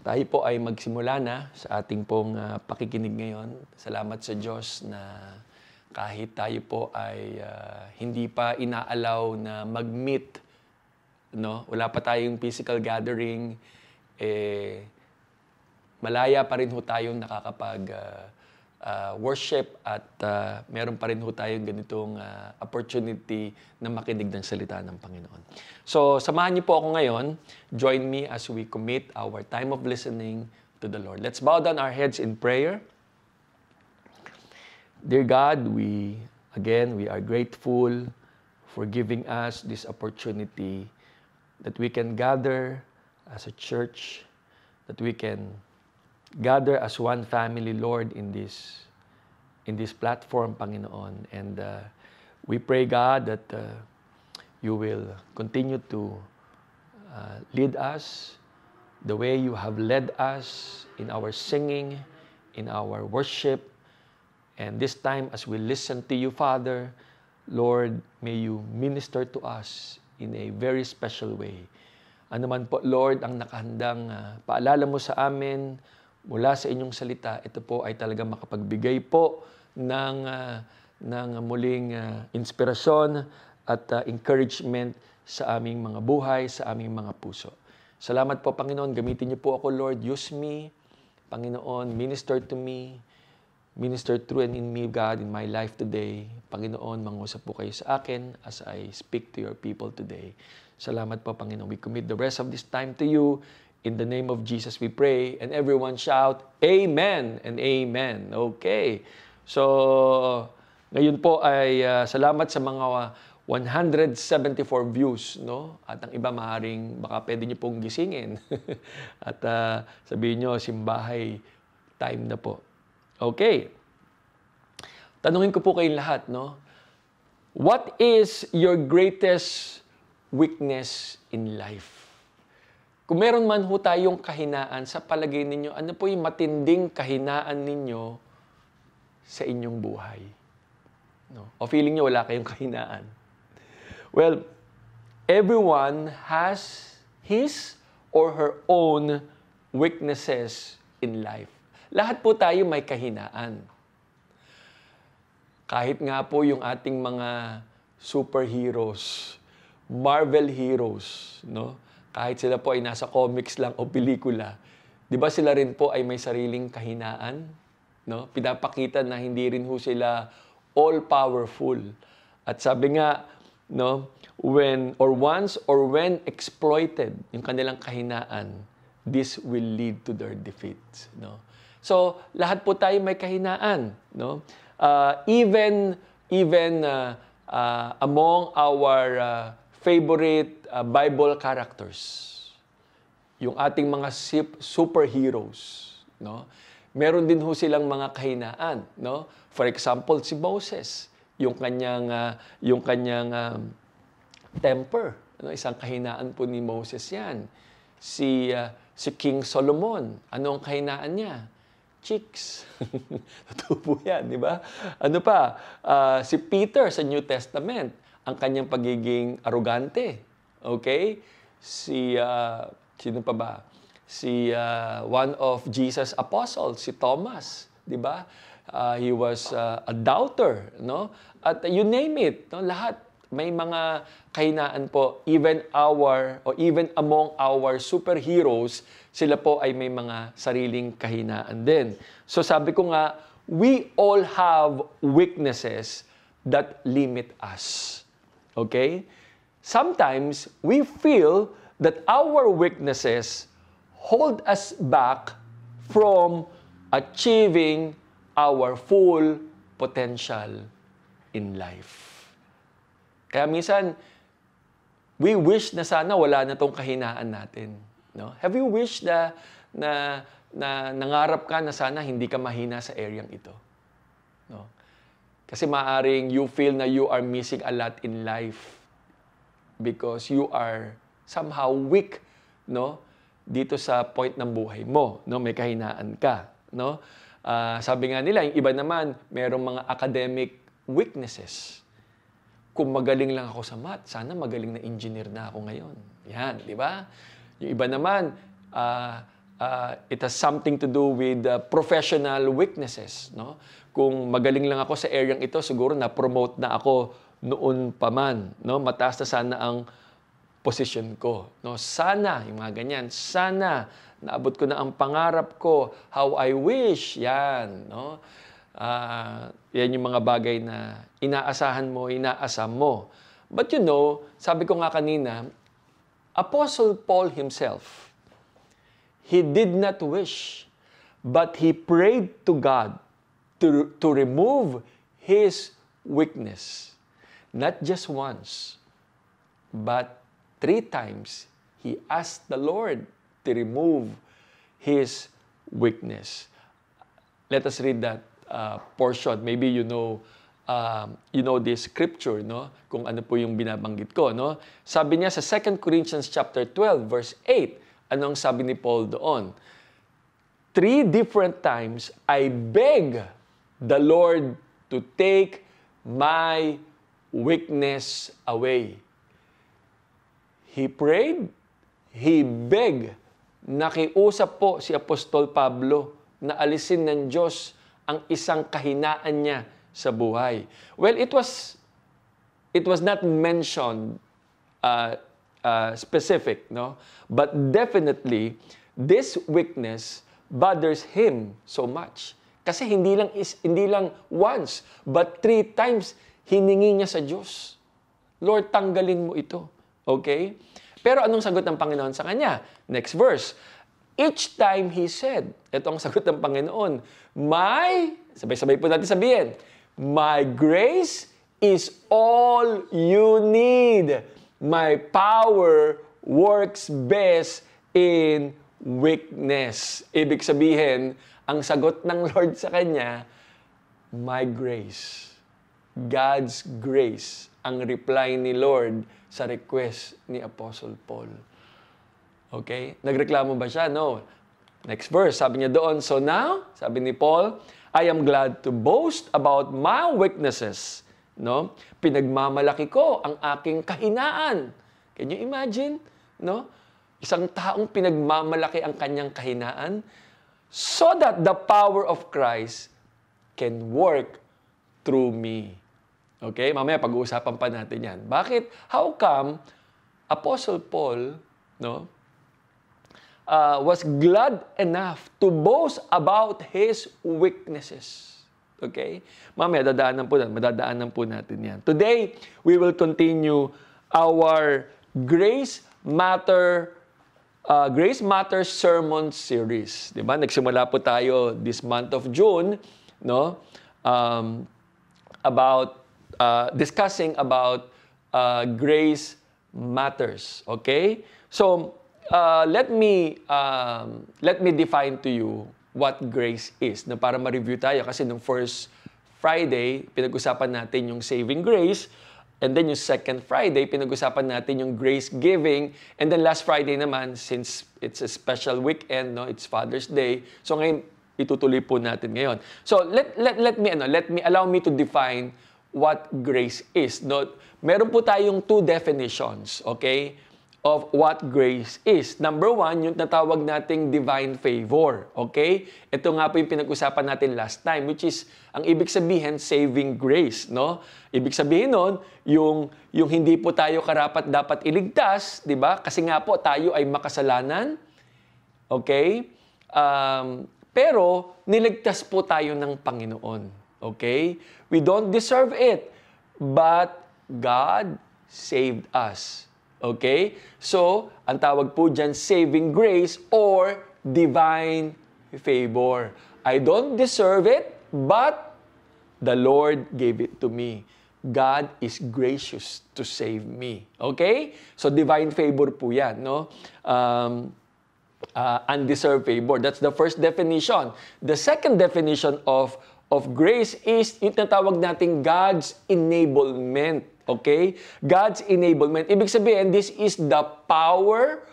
Tayo po ay magsimula na sa ating pong ah, pakikinig ngayon. Salamat sa Diyos na kahit tayo po ay ah, hindi pa inaalaw na mag-meet, no? wala pa tayong physical gathering, eh, malaya pa rin ho tayong nakakapag ah, ah, worship at ah, meron pa rin ho tayong ganitong ah, opportunity na makinig ng salita ng Panginoon. So, samahan niyo po ako ngayon. Join me as we commit our time of listening to the Lord. Let's bow down our heads in prayer. Dear God, we again we are grateful for giving us this opportunity that we can gather as a church, that we can gather as one family, Lord, in this in this platform, Panginoon. And uh, we pray, God, that uh, you will continue to uh, lead us the way you have led us in our singing, in our worship, and this time, as we listen to you, Father, Lord, may you minister to us in a very special way. Ano man po, Lord, ang nakahandang ah, paalala mo sa amin mula sa inyong salita, ito po ay talaga makapagbigay po ng, ah, ng muling ah, inspirasyon at ah, encouragement sa aming mga buhay, sa aming mga puso. Salamat po, Panginoon. Gamitin niyo po ako, Lord. Use me. Panginoon, minister to me. Minister through and in me, God, in my life today. Panginoon, mangusap po kayo sa akin as I speak to your people today. Salamat po, Panginoon. We commit the rest of this time to you. In the name of Jesus we pray. And everyone shout, Amen and Amen. Okay. So, ngayon po ay uh, salamat sa mga uh, 174 views, no? At ang iba maaaring baka pwede niyo pong gisingin. At uh, sabihin niyo, simbahay time na po. Okay. Tanungin ko po kayong lahat, no? What is your greatest weakness in life? Kung meron man ho tayong kahinaan, sa palagay ninyo, ano po yung matinding kahinaan ninyo sa inyong buhay? No? O feeling nyo wala kayong kahinaan? Well, everyone has his or her own weaknesses in life. Lahat po tayo may kahinaan. Kahit nga po yung ating mga superheroes, Marvel heroes, no? Kahit sila po ay nasa comics lang o pelikula, 'di ba sila rin po ay may sariling kahinaan, no? Pinapakita na hindi rin ho sila all powerful. At sabi nga, no, when or once or when exploited yung kanilang kahinaan, this will lead to their defeats, no? So, lahat po tayo may kahinaan, no? Uh, even even uh, uh, among our uh, favorite uh, Bible characters, yung ating mga superheroes, no? Meron din ho silang mga kahinaan, no? For example, si Moses, yung kanyang uh, yung kanyang um, temper, ano isang kahinaan po ni Moses 'yan. Si uh, si King Solomon, ano ang kahinaan niya? chicks. Totoo po yan, di ba? Ano pa? Uh, si Peter sa New Testament, ang kanyang pagiging arugante. Okay? Si, uh, sino pa ba? Si uh, one of Jesus' apostles, si Thomas. Di ba? Uh, he was uh, a doubter, no? At you name it, no? lahat may mga kahinaan po even our or even among our superheroes sila po ay may mga sariling kahinaan din. So sabi ko nga, we all have weaknesses that limit us. Okay? Sometimes we feel that our weaknesses hold us back from achieving our full potential in life. Kaya minsan, we wish na sana wala na tong kahinaan natin. No? Have you wished na, na, na nangarap ka na sana hindi ka mahina sa areang ito? No? Kasi maaring you feel na you are missing a lot in life because you are somehow weak no? Dito sa point ng buhay mo no? May kahinaan ka no? Uh, sabi nga nila yung iba naman merong mga academic weaknesses. Kung magaling lang ako sa math sana magaling na engineer na ako ngayon. Yan di ba? Yung iba naman, uh, uh, it has something to do with uh, professional weaknesses. No? Kung magaling lang ako sa area ito, siguro na-promote na ako noon pa man. No? Mataas na sana ang position ko. No? Sana, yung mga ganyan, sana naabot ko na ang pangarap ko, how I wish, yan. No? Uh, yan yung mga bagay na inaasahan mo, inaasam mo. But you know, sabi ko nga kanina, Apostle Paul himself, he did not wish, but he prayed to God to, to remove his weakness. Not just once, but three times he asked the Lord to remove his weakness. Let us read that uh, portion. Maybe you know um, you know this scripture, no? Kung ano po yung binabanggit ko, no? Sabi niya sa 2 Corinthians chapter 12 verse 8, anong sabi ni Paul doon? Three different times I beg the Lord to take my weakness away. He prayed, he begged, nakiusap po si Apostol Pablo na alisin ng Diyos ang isang kahinaan niya sa buhay. Well, it was it was not mentioned uh, uh, specific, no? But definitely, this weakness bothers him so much. Kasi hindi lang is hindi lang once, but three times hiningi niya sa Diyos. Lord, tanggalin mo ito. Okay? Pero anong sagot ng Panginoon sa kanya? Next verse. Each time he said, ito ang sagot ng Panginoon, My, sabay-sabay po natin sabihin, My grace is all you need. My power works best in weakness. Ibig sabihin, ang sagot ng Lord sa kanya, My grace. God's grace ang reply ni Lord sa request ni Apostle Paul. Okay? Nagreklamo ba siya? No. Next verse, sabi niya doon, So now, sabi ni Paul, I am glad to boast about my weaknesses. No? Pinagmamalaki ko ang aking kahinaan. Can you imagine? No? Isang taong pinagmamalaki ang kanyang kahinaan so that the power of Christ can work through me. Okay? Mamaya pag-uusapan pa natin yan. Bakit? How come Apostle Paul, no, uh, was glad enough to boast about his weaknesses. Okay? Mamaya, dadaanan po natin. Madadaanan po natin yan. Today, we will continue our Grace Matter uh, Grace Matter Sermon Series. Di ba? Nagsimula po tayo this month of June, no? Um, about uh, discussing about uh, grace matters. Okay? So, uh, let me um, let me define to you what grace is na para ma-review tayo. Kasi nung first Friday pinag-usapan natin yung saving grace. And then yung second Friday pinag-usapan natin yung grace giving. And then last Friday naman since it's a special weekend no it's Father's Day. So ngayon itutuloy po natin ngayon. So let let let me ano let me allow me to define what grace is. No meron po tayong two definitions okay of what grace is. Number one, yung natawag nating divine favor. Okay? Ito nga po yung pinag-usapan natin last time, which is, ang ibig sabihin, saving grace. No? Ibig sabihin nun, yung, yung hindi po tayo karapat dapat iligtas, di ba? Kasi nga po, tayo ay makasalanan. Okay? Um, pero, niligtas po tayo ng Panginoon. Okay? We don't deserve it, but God saved us. Okay? So, ang tawag po dyan, saving grace or divine favor. I don't deserve it, but the Lord gave it to me. God is gracious to save me. Okay? So, divine favor po yan, no? Um, uh, undeserved favor. That's the first definition. The second definition of of grace is yung tinatawag nating God's enablement. Okay? God's enablement. Ibig sabihin, this is the power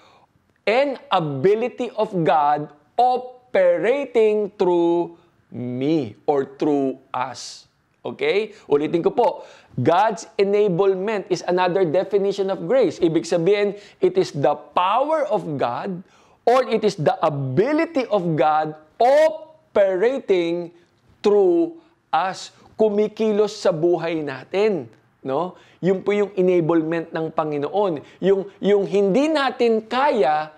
and ability of God operating through me or through us. Okay? Ulitin ko po. God's enablement is another definition of grace. Ibig sabihin, it is the power of God or it is the ability of God operating through us, kumikilos sa buhay natin. No? Yun po yung enablement ng Panginoon. Yung, yung hindi natin kaya,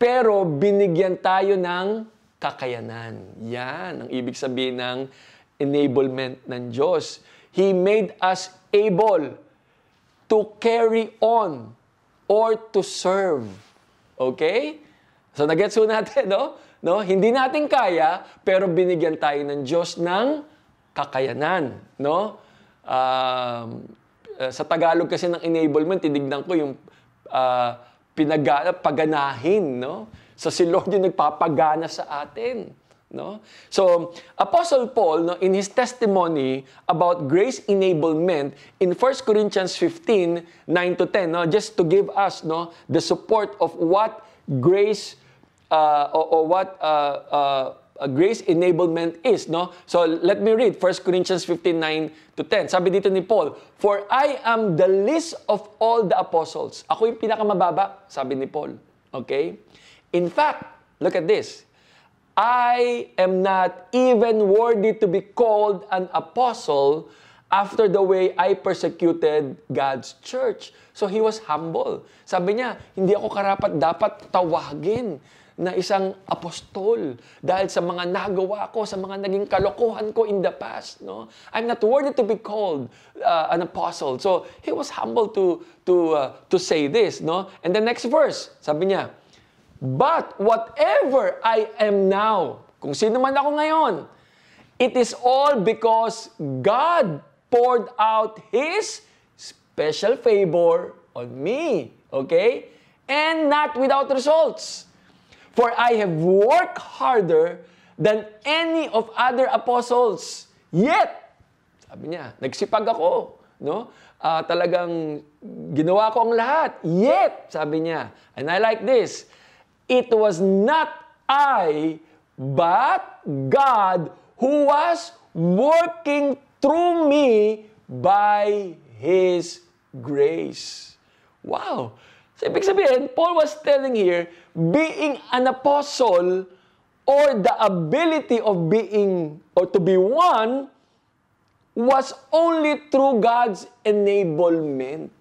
pero binigyan tayo ng kakayanan. Yan ang ibig sabihin ng enablement ng Diyos. He made us able to carry on or to serve. Okay? So nagets po natin, no? no? Hindi natin kaya, pero binigyan tayo ng Diyos ng kakayanan, no? Um, sa Tagalog kasi ng enablement, tinignan ko yung uh, pinag paganahin, no? So si Lord yung nagpapagana sa atin. No? So, Apostle Paul, no, in his testimony about grace enablement in 1 Corinthians 15, 9 to 10, no, just to give us no, the support of what grace uh, or, or what uh, uh, grace enablement is. No? So, let me read 1 Corinthians 15, 9 to 10. Sabi dito ni Paul, For I am the least of all the apostles. Ako yung pinakamababa, sabi ni Paul. Okay? In fact, look at this. I am not even worthy to be called an apostle after the way I persecuted God's church. So he was humble. Sabi niya, hindi ako karapat dapat tawagin na isang apostol dahil sa mga nagawa ko, sa mga naging kalokohan ko in the past. No? I'm not worthy to be called uh, an apostle. So he was humble to, to, uh, to say this. No? And the next verse, sabi niya, But whatever I am now, kung sino man ako ngayon, it is all because God poured out His special favor on me. Okay? And not without results. For I have worked harder than any of other apostles. Yet, sabi niya, nagsipag ako. No? Uh, talagang ginawa ko ang lahat. Yet, sabi niya, and I like this, it was not I, but God who was working through me by His grace. Wow! So, ibig sabihin, Paul was telling here, being an apostle or the ability of being or to be one was only through God's enablement.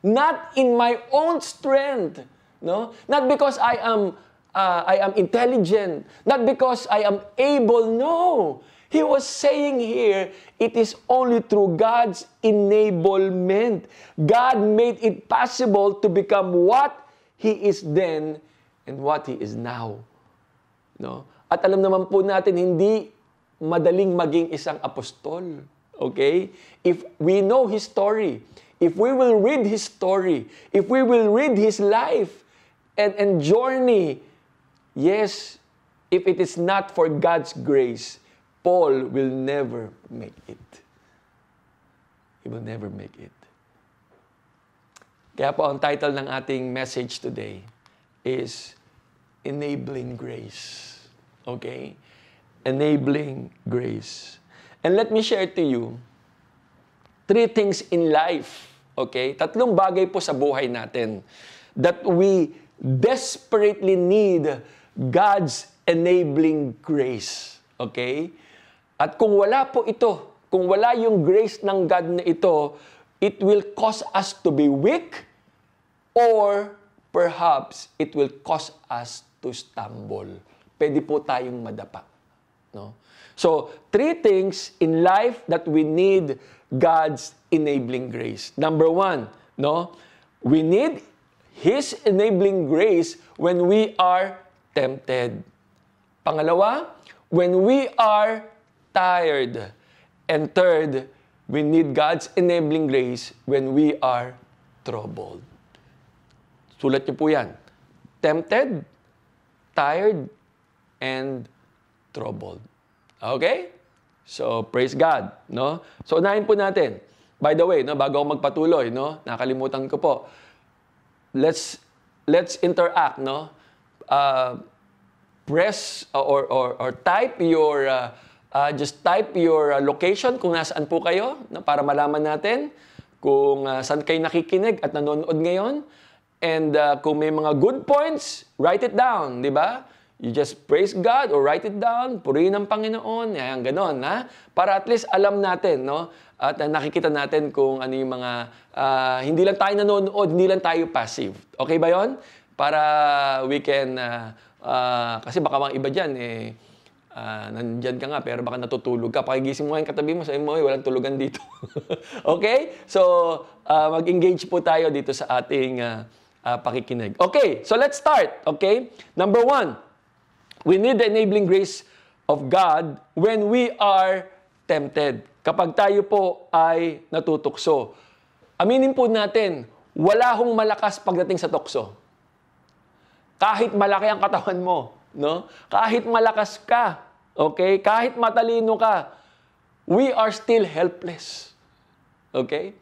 Not in my own strength, No? Not because I am uh, I am intelligent, not because I am able. No. He was saying here, it is only through God's enablement. God made it possible to become what He is then and what He is now. No? At alam naman po natin, hindi madaling maging isang apostol. Okay? If we know His story, if we will read His story, if we will read His life, and, and journey. Yes, if it is not for God's grace, Paul will never make it. He will never make it. Kaya po ang title ng ating message today is Enabling Grace. Okay? Enabling Grace. And let me share to you three things in life. Okay? Tatlong bagay po sa buhay natin that we desperately need God's enabling grace. Okay? At kung wala po ito, kung wala yung grace ng God na ito, it will cause us to be weak or perhaps it will cause us to stumble. Pwede po tayong madapa. No? So, three things in life that we need God's enabling grace. Number one, no? We need His enabling grace when we are tempted. Pangalawa, when we are tired. And third, we need God's enabling grace when we are troubled. Sulat niyo po yan. Tempted, tired, and troubled. Okay? So, praise God, no? So, unahin po natin. By the way, no, bago ako magpatuloy, no, nakalimutan ko po let's let's interact, no? Uh, press or, or, or type your, uh, uh, just type your uh, location kung nasaan po kayo no? para malaman natin kung uh, saan kayo nakikinig at nanonood ngayon. And uh, kung may mga good points, write it down, di ba? You just praise God or write it down, purihin ang Panginoon, yan, ganon, ha? Para at least alam natin, no? At uh, nakikita natin kung ano yung mga, uh, hindi lang tayo nanonood, hindi lang tayo passive. Okay ba yon? Para we can, uh, uh, kasi baka mga iba dyan, eh, uh, nandyan ka nga, pero baka natutulog ka. Pakigising mo ngayon katabi mo, sabi mo, walang tulugan dito. okay? So, uh, mag-engage po tayo dito sa ating uh, uh, pakikinig. Okay, so let's start. Okay? Number one, We need the enabling grace of God when we are tempted. Kapag tayo po ay natutukso. Aminin po natin, wala hong malakas pagdating sa tukso. Kahit malaki ang katawan mo, no? Kahit malakas ka, okay? Kahit matalino ka, we are still helpless. Okay?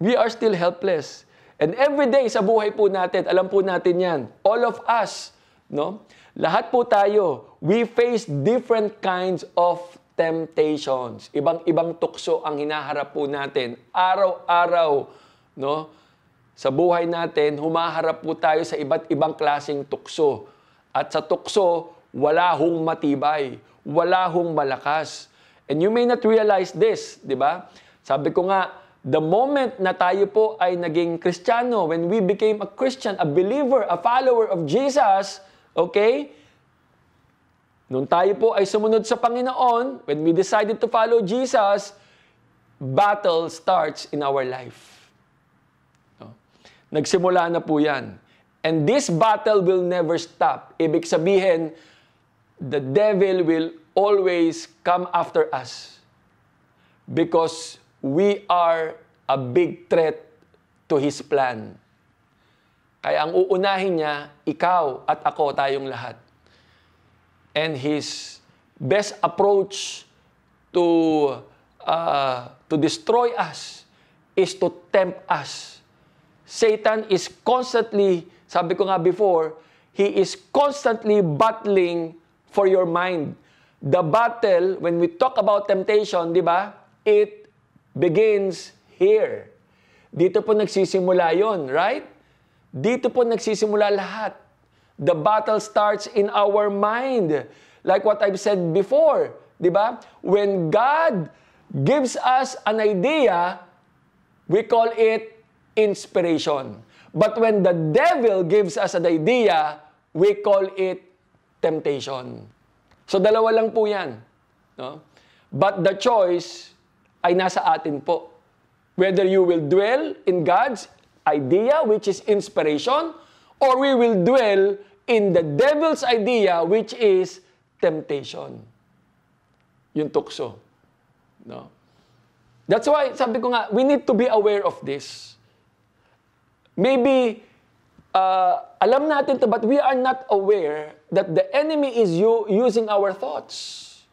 We are still helpless. And every day sa buhay po natin, alam po natin yan, all of us, no? Lahat po tayo, we face different kinds of temptations. Ibang-ibang tukso ang hinaharap po natin araw-araw, no? Sa buhay natin, humaharap po tayo sa iba't ibang klasing tukso. At sa tukso, wala hong matibay, wala hong malakas. And you may not realize this, di ba? Sabi ko nga, the moment na tayo po ay naging Kristiyano, when we became a Christian, a believer, a follower of Jesus, Okay? Nung tayo po ay sumunod sa Panginoon, when we decided to follow Jesus, battle starts in our life. No? Nagsimula na po yan. And this battle will never stop. Ibig sabihin, the devil will always come after us because we are a big threat to his plan. Kaya ang uunahin niya, ikaw at ako, tayong lahat. And his best approach to uh, to destroy us is to tempt us. Satan is constantly, sabi ko nga before, he is constantly battling for your mind. The battle, when we talk about temptation, di ba? It begins here. Dito po nagsisimula yon, right? Dito po nagsisimula lahat. The battle starts in our mind. Like what I've said before, di ba? When God gives us an idea, we call it inspiration. But when the devil gives us an idea, we call it temptation. So dalawa lang po yan. No? But the choice ay nasa atin po. Whether you will dwell in God's idea, which is inspiration, or we will dwell in the devil's idea, which is temptation. Yung tukso. No? That's why, sabi ko nga, we need to be aware of this. Maybe, uh, alam natin to, but we are not aware that the enemy is u- using our thoughts.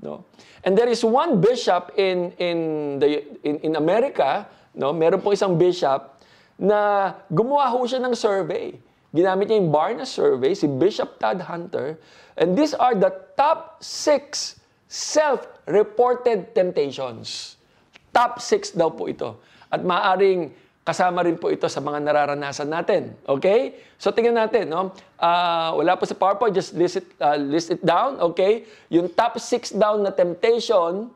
No? And there is one bishop in, in, the, in, in America, no? meron po isang bishop na gumawa ho siya ng survey. Ginamit niya yung Barna survey, si Bishop Todd Hunter. And these are the top six self-reported temptations. Top six daw po ito. At maaring kasama rin po ito sa mga nararanasan natin. Okay? So tingnan natin, no? Uh, wala po sa PowerPoint, just list it, uh, list it down, okay? Yung top six down na temptation,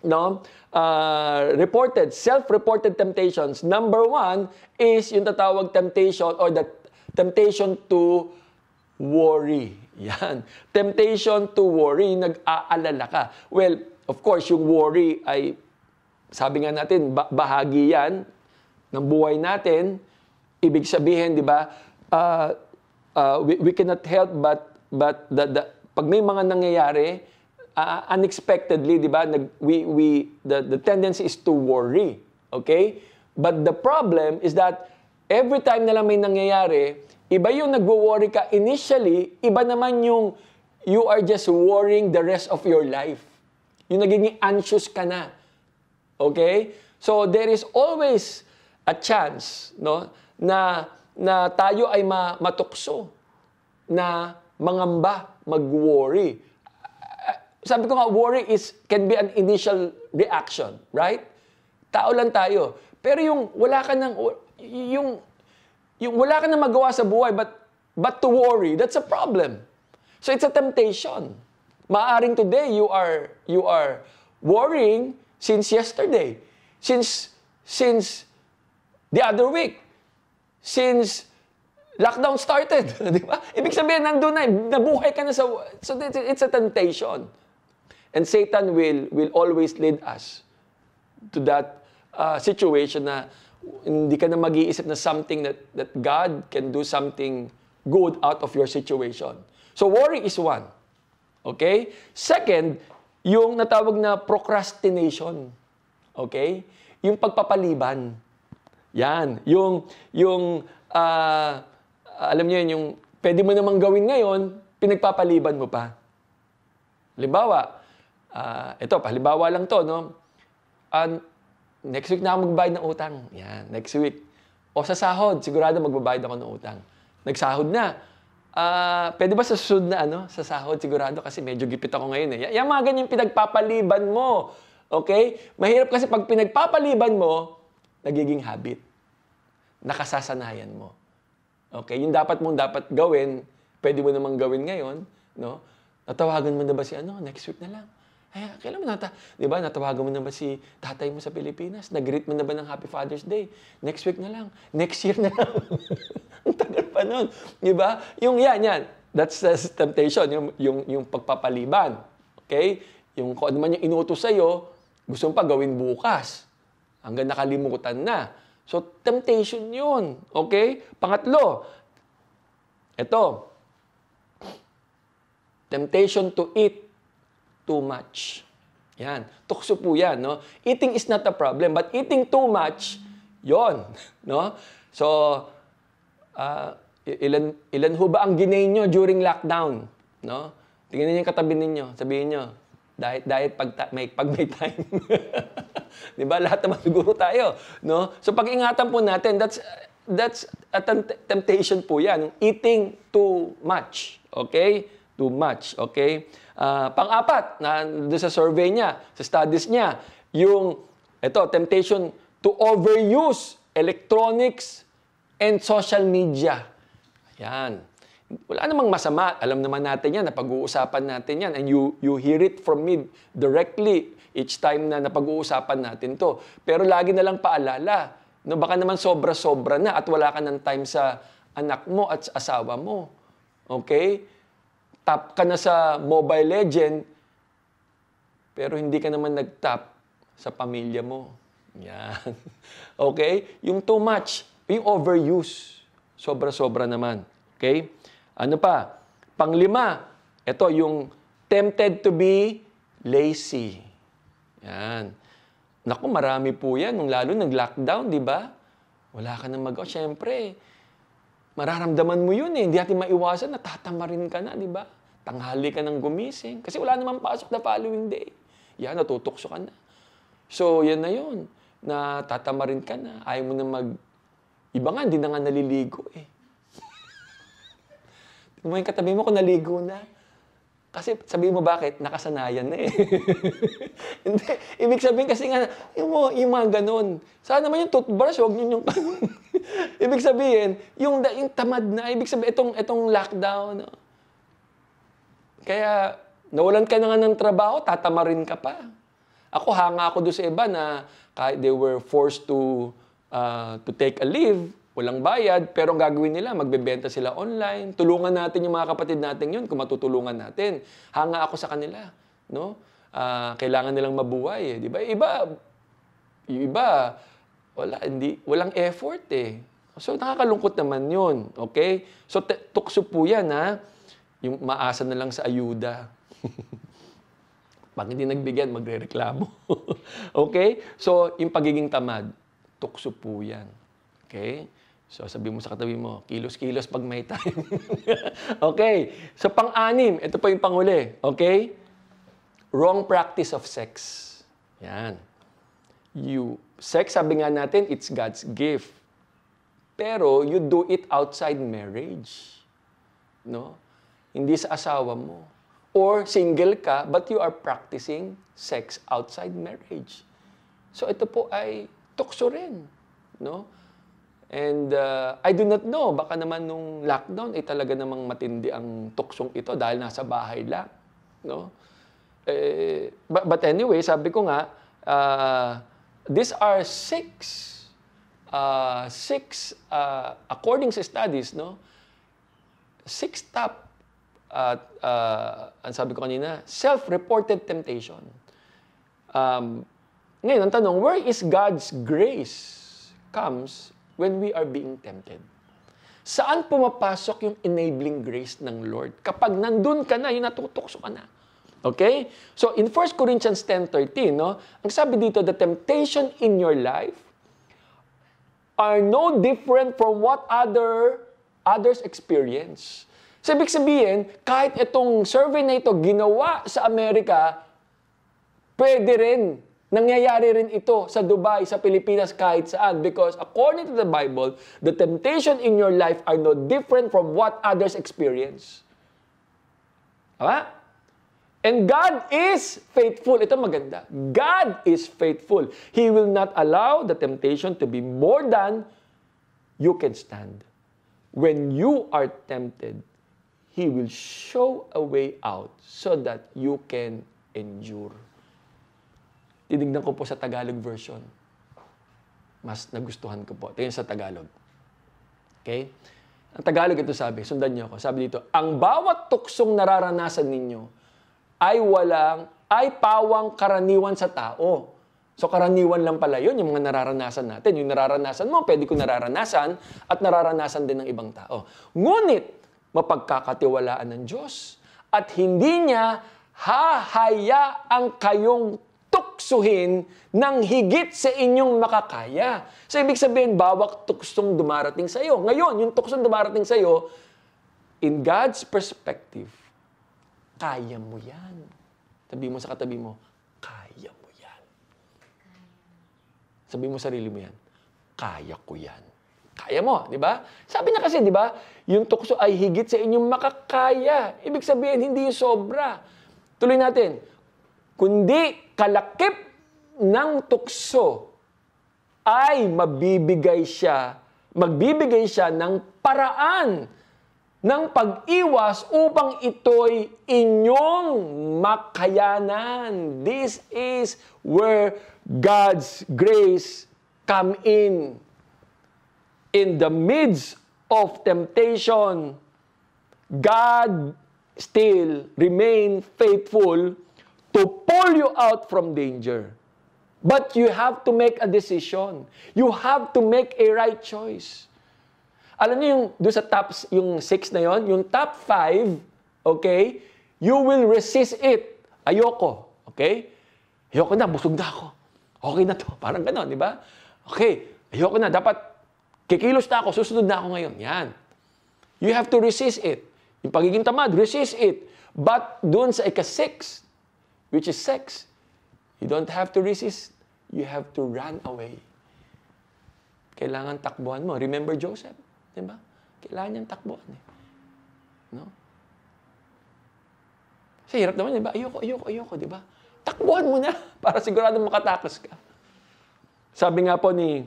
no? Uh, reported, self-reported temptations. Number one is yung tatawag temptation or the temptation to worry. Yan. Temptation to worry, nag-aalala ka. Well, of course, yung worry ay, sabi nga natin, bahagi yan ng buhay natin. Ibig sabihin, di ba, uh, uh, we, we cannot help but, but the, the, pag may mga nangyayari, uh, unexpectedly, di ba, nag, we, we, the, the tendency is to worry. Okay? But the problem is that every time na lang may nangyayari, iba yung nagwo-worry ka initially, iba naman yung you are just worrying the rest of your life. Yung nagiging anxious ka na. Okay? So there is always a chance no na na tayo ay ma, matukso na mangamba, mag-worry sabi ko nga, worry is, can be an initial reaction, right? Tao lang tayo. Pero yung wala ka ng, yung, yung wala ka na magawa sa buhay but but to worry, that's a problem. So it's a temptation. Maaring today you are you are worrying since yesterday, since since the other week, since lockdown started, di ba? Ibig sabihin nandun na, eh, nabuhay ka na sa so it's, a temptation. And Satan will will always lead us to that uh, situation na hindi ka na mag-iisip na something that, that God can do something good out of your situation. So worry is one. Okay? Second, yung natawag na procrastination. Okay? Yung pagpapaliban. Yan. Yung, yung, uh, alam niyo yun, yung pwede mo namang gawin ngayon, pinagpapaliban mo pa. Halimbawa, uh, ito, halimbawa lang to, no? Uh, next week na ako magbabayad ng utang. Yan, next week. O sa sahod, sigurado magbabayad ako ng utang. Nagsahod na. Ah, uh, pwede ba sa susunod na ano, sa sahod sigurado kasi medyo gipit ako ngayon eh. Yung mga ganyan pinagpapaliban mo. Okay? Mahirap kasi pag pinagpapaliban mo, nagiging habit. Nakasasanayan mo. Okay? Yung dapat mong dapat gawin, pwede mo namang gawin ngayon, no? Natawagan mo na ba si ano, next week na lang. Ay, kailan mo nata, di ba, natawagan mo na ba si tatay mo sa Pilipinas? Nag-greet mo na ba ng Happy Father's Day? Next week na lang. Next year na lang. Ang tagal pa nun. Di ba? Yung yan, yan. That's the temptation, yung, yung, yung pagpapaliban. Okay? Yung kung ano man yung inutos sa'yo, gusto mo pa gawin bukas. Hanggang nakalimutan na. So, temptation yun. Okay? Pangatlo, ito. Temptation to eat too much. Yan. Tukso po yan, no? Eating is not a problem, but eating too much, yon, no? So, uh, ilan, ilan ho ba ang ginain nyo during lockdown? No? Tingnan niyo yung katabi ninyo. Sabihin nyo, diet, diet pag, may, pag may time. Di ba? Lahat naman siguro tayo. No? So pag-ingatan po natin, that's, that's a temptation po yan. Eating too much. Okay? Too much. Okay? Uh, pang-apat, na doon sa survey niya, sa studies niya, yung, ito, temptation to overuse electronics and social media. Yan. Wala namang masama. Alam naman natin yan, napag-uusapan natin yan. And you, you hear it from me directly each time na napag-uusapan natin to. Pero lagi na lang paalala, no, baka naman sobra-sobra na at wala ka ng time sa anak mo at sa asawa mo. Okay? top ka na sa Mobile Legend, pero hindi ka naman nag-top sa pamilya mo. Yan. okay? Yung too much, yung overuse. Sobra-sobra naman. Okay? Ano pa? Panglima, ito yung tempted to be lazy. Yan. Naku, marami po yan. Nung lalo nag-lockdown, di ba? Wala ka na magawa. Siyempre, mararamdaman mo yun eh. Hindi natin maiwasan, natatamarin ka na, di ba? Tanghali ka nang gumising. Kasi wala namang pasok na following day. Yan, natutokso ka na. So, yan na yun. Na tatamarin ka na. Ayaw mo na mag... Iba nga, hindi na nga naliligo eh. Tingnan mo yung katabi mo kung naligo na. Kasi sabi mo bakit? Nakasanayan na eh. Hindi. Ibig sabihin kasi nga, yung, mo, yung mga ganun. Sana naman yung toothbrush, huwag nyo yung... ibig sabihin, yung, yung tamad na, ibig sabihin, itong, itong lockdown, no? kaya nawalan ka na nga ng trabaho, tatamarin ka pa. Ako, hanga ako doon sa iba na kahit they were forced to, uh, to take a leave, walang bayad, pero ang gagawin nila, magbebenta sila online. Tulungan natin yung mga kapatid natin yun kung matutulungan natin. Hanga ako sa kanila. No? Uh, kailangan nilang mabuhay. Eh. Di ba? Iba, iba, wala, hindi, walang effort eh. So, nakakalungkot naman yun. Okay? So, tukso po yan, ha? Yung maasa na lang sa ayuda. Pag hindi nagbigyan, magre-reklamo. okay? So, yung pagiging tamad, tukso po yan. Okay? So, sabi mo sa katabi mo, kilos-kilos pag may time. okay. So, pang-anim, ito po yung panghuli. Okay? Wrong practice of sex. Yan. You, sex, sabi nga natin, it's God's gift. Pero, you do it outside marriage. No? Hindi sa asawa mo. Or single ka, but you are practicing sex outside marriage. So, ito po ay tukso rin. No? And uh, I do not know, baka naman nung lockdown, eh talaga namang matindi ang tuksong ito dahil nasa bahay lang. No? Eh, but, but anyway, sabi ko nga, uh, these are six, uh, six, uh, according sa studies, no? Six top, uh, uh, ang sabi ko kanina, self-reported temptation. Um, ngayon, ang tanong, where is God's grace comes when we are being tempted? Saan pumapasok yung enabling grace ng Lord? Kapag nandun ka na, yung natutukso ka na. Okay? So in 1 Corinthians 10.13, no, ang sabi dito, the temptation in your life are no different from what other others experience. So ibig sabihin, kahit itong survey na ito ginawa sa Amerika, pwede rin, nangyayari rin ito sa Dubai, sa Pilipinas, kahit saan. Because according to the Bible, the temptation in your life are no different from what others experience. Tama? And God is faithful. Ito maganda. God is faithful. He will not allow the temptation to be more than you can stand. When you are tempted, He will show a way out so that you can endure. Tinignan ko po sa Tagalog version. Mas nagustuhan ko po. Tingnan sa Tagalog. Okay? Ang Tagalog ito sabi, sundan niyo ako. Sabi dito, ang bawat tuksong nararanasan ninyo ay walang, ay pawang karaniwan sa tao. So karaniwan lang pala yun, yung mga nararanasan natin. Yung nararanasan mo, pwede ko nararanasan at nararanasan din ng ibang tao. Ngunit, mapagkakatiwalaan ng Diyos at hindi niya hahayaang kayong tuksuhin ng higit sa inyong makakaya. So, ibig sabihin, bawat tuksong dumarating sa iyo. Ngayon, yung tuksong dumarating sa iyo, in God's perspective, kaya mo yan. Sabi mo sa katabi mo, kaya mo yan. Sabi mo sarili mo yan, kaya ko yan. Kaya mo, di ba? Sabi na kasi, di ba, yung tukso ay higit sa inyong makakaya. Ibig sabihin, hindi yung sobra. Tuloy natin. Kundi kalakip ng tukso ay mabibigay siya, magbibigay siya ng paraan ng pag-iwas upang ito'y inyong makayanan. This is where God's grace come in. In the midst of temptation, God still remain faithful to pull you out from danger. But you have to make a decision. You have to make a right choice. Alam niyo yung do sa top, yung 6 na yon, yung top 5, okay, you will resist it. Ayoko, okay? Ayoko na, busog na ako. Okay na to. Parang gano'n, di ba? Okay, ayoko na. Dapat kikilos na ako, susunod na ako ngayon. Yan. You have to resist it. Yung pagiging tamad, resist it. But doon sa ika-6, which is sex, you don't have to resist. You have to run away. Kailangan takbuhan mo. Remember Joseph? Di ba? Kailangan niyang takbuhan eh. No? Kasi hirap naman, di ba? Ayoko, ayoko, ayoko, di ba? Takbuhan mo na para sigurado makatakas ka. Sabi nga po ni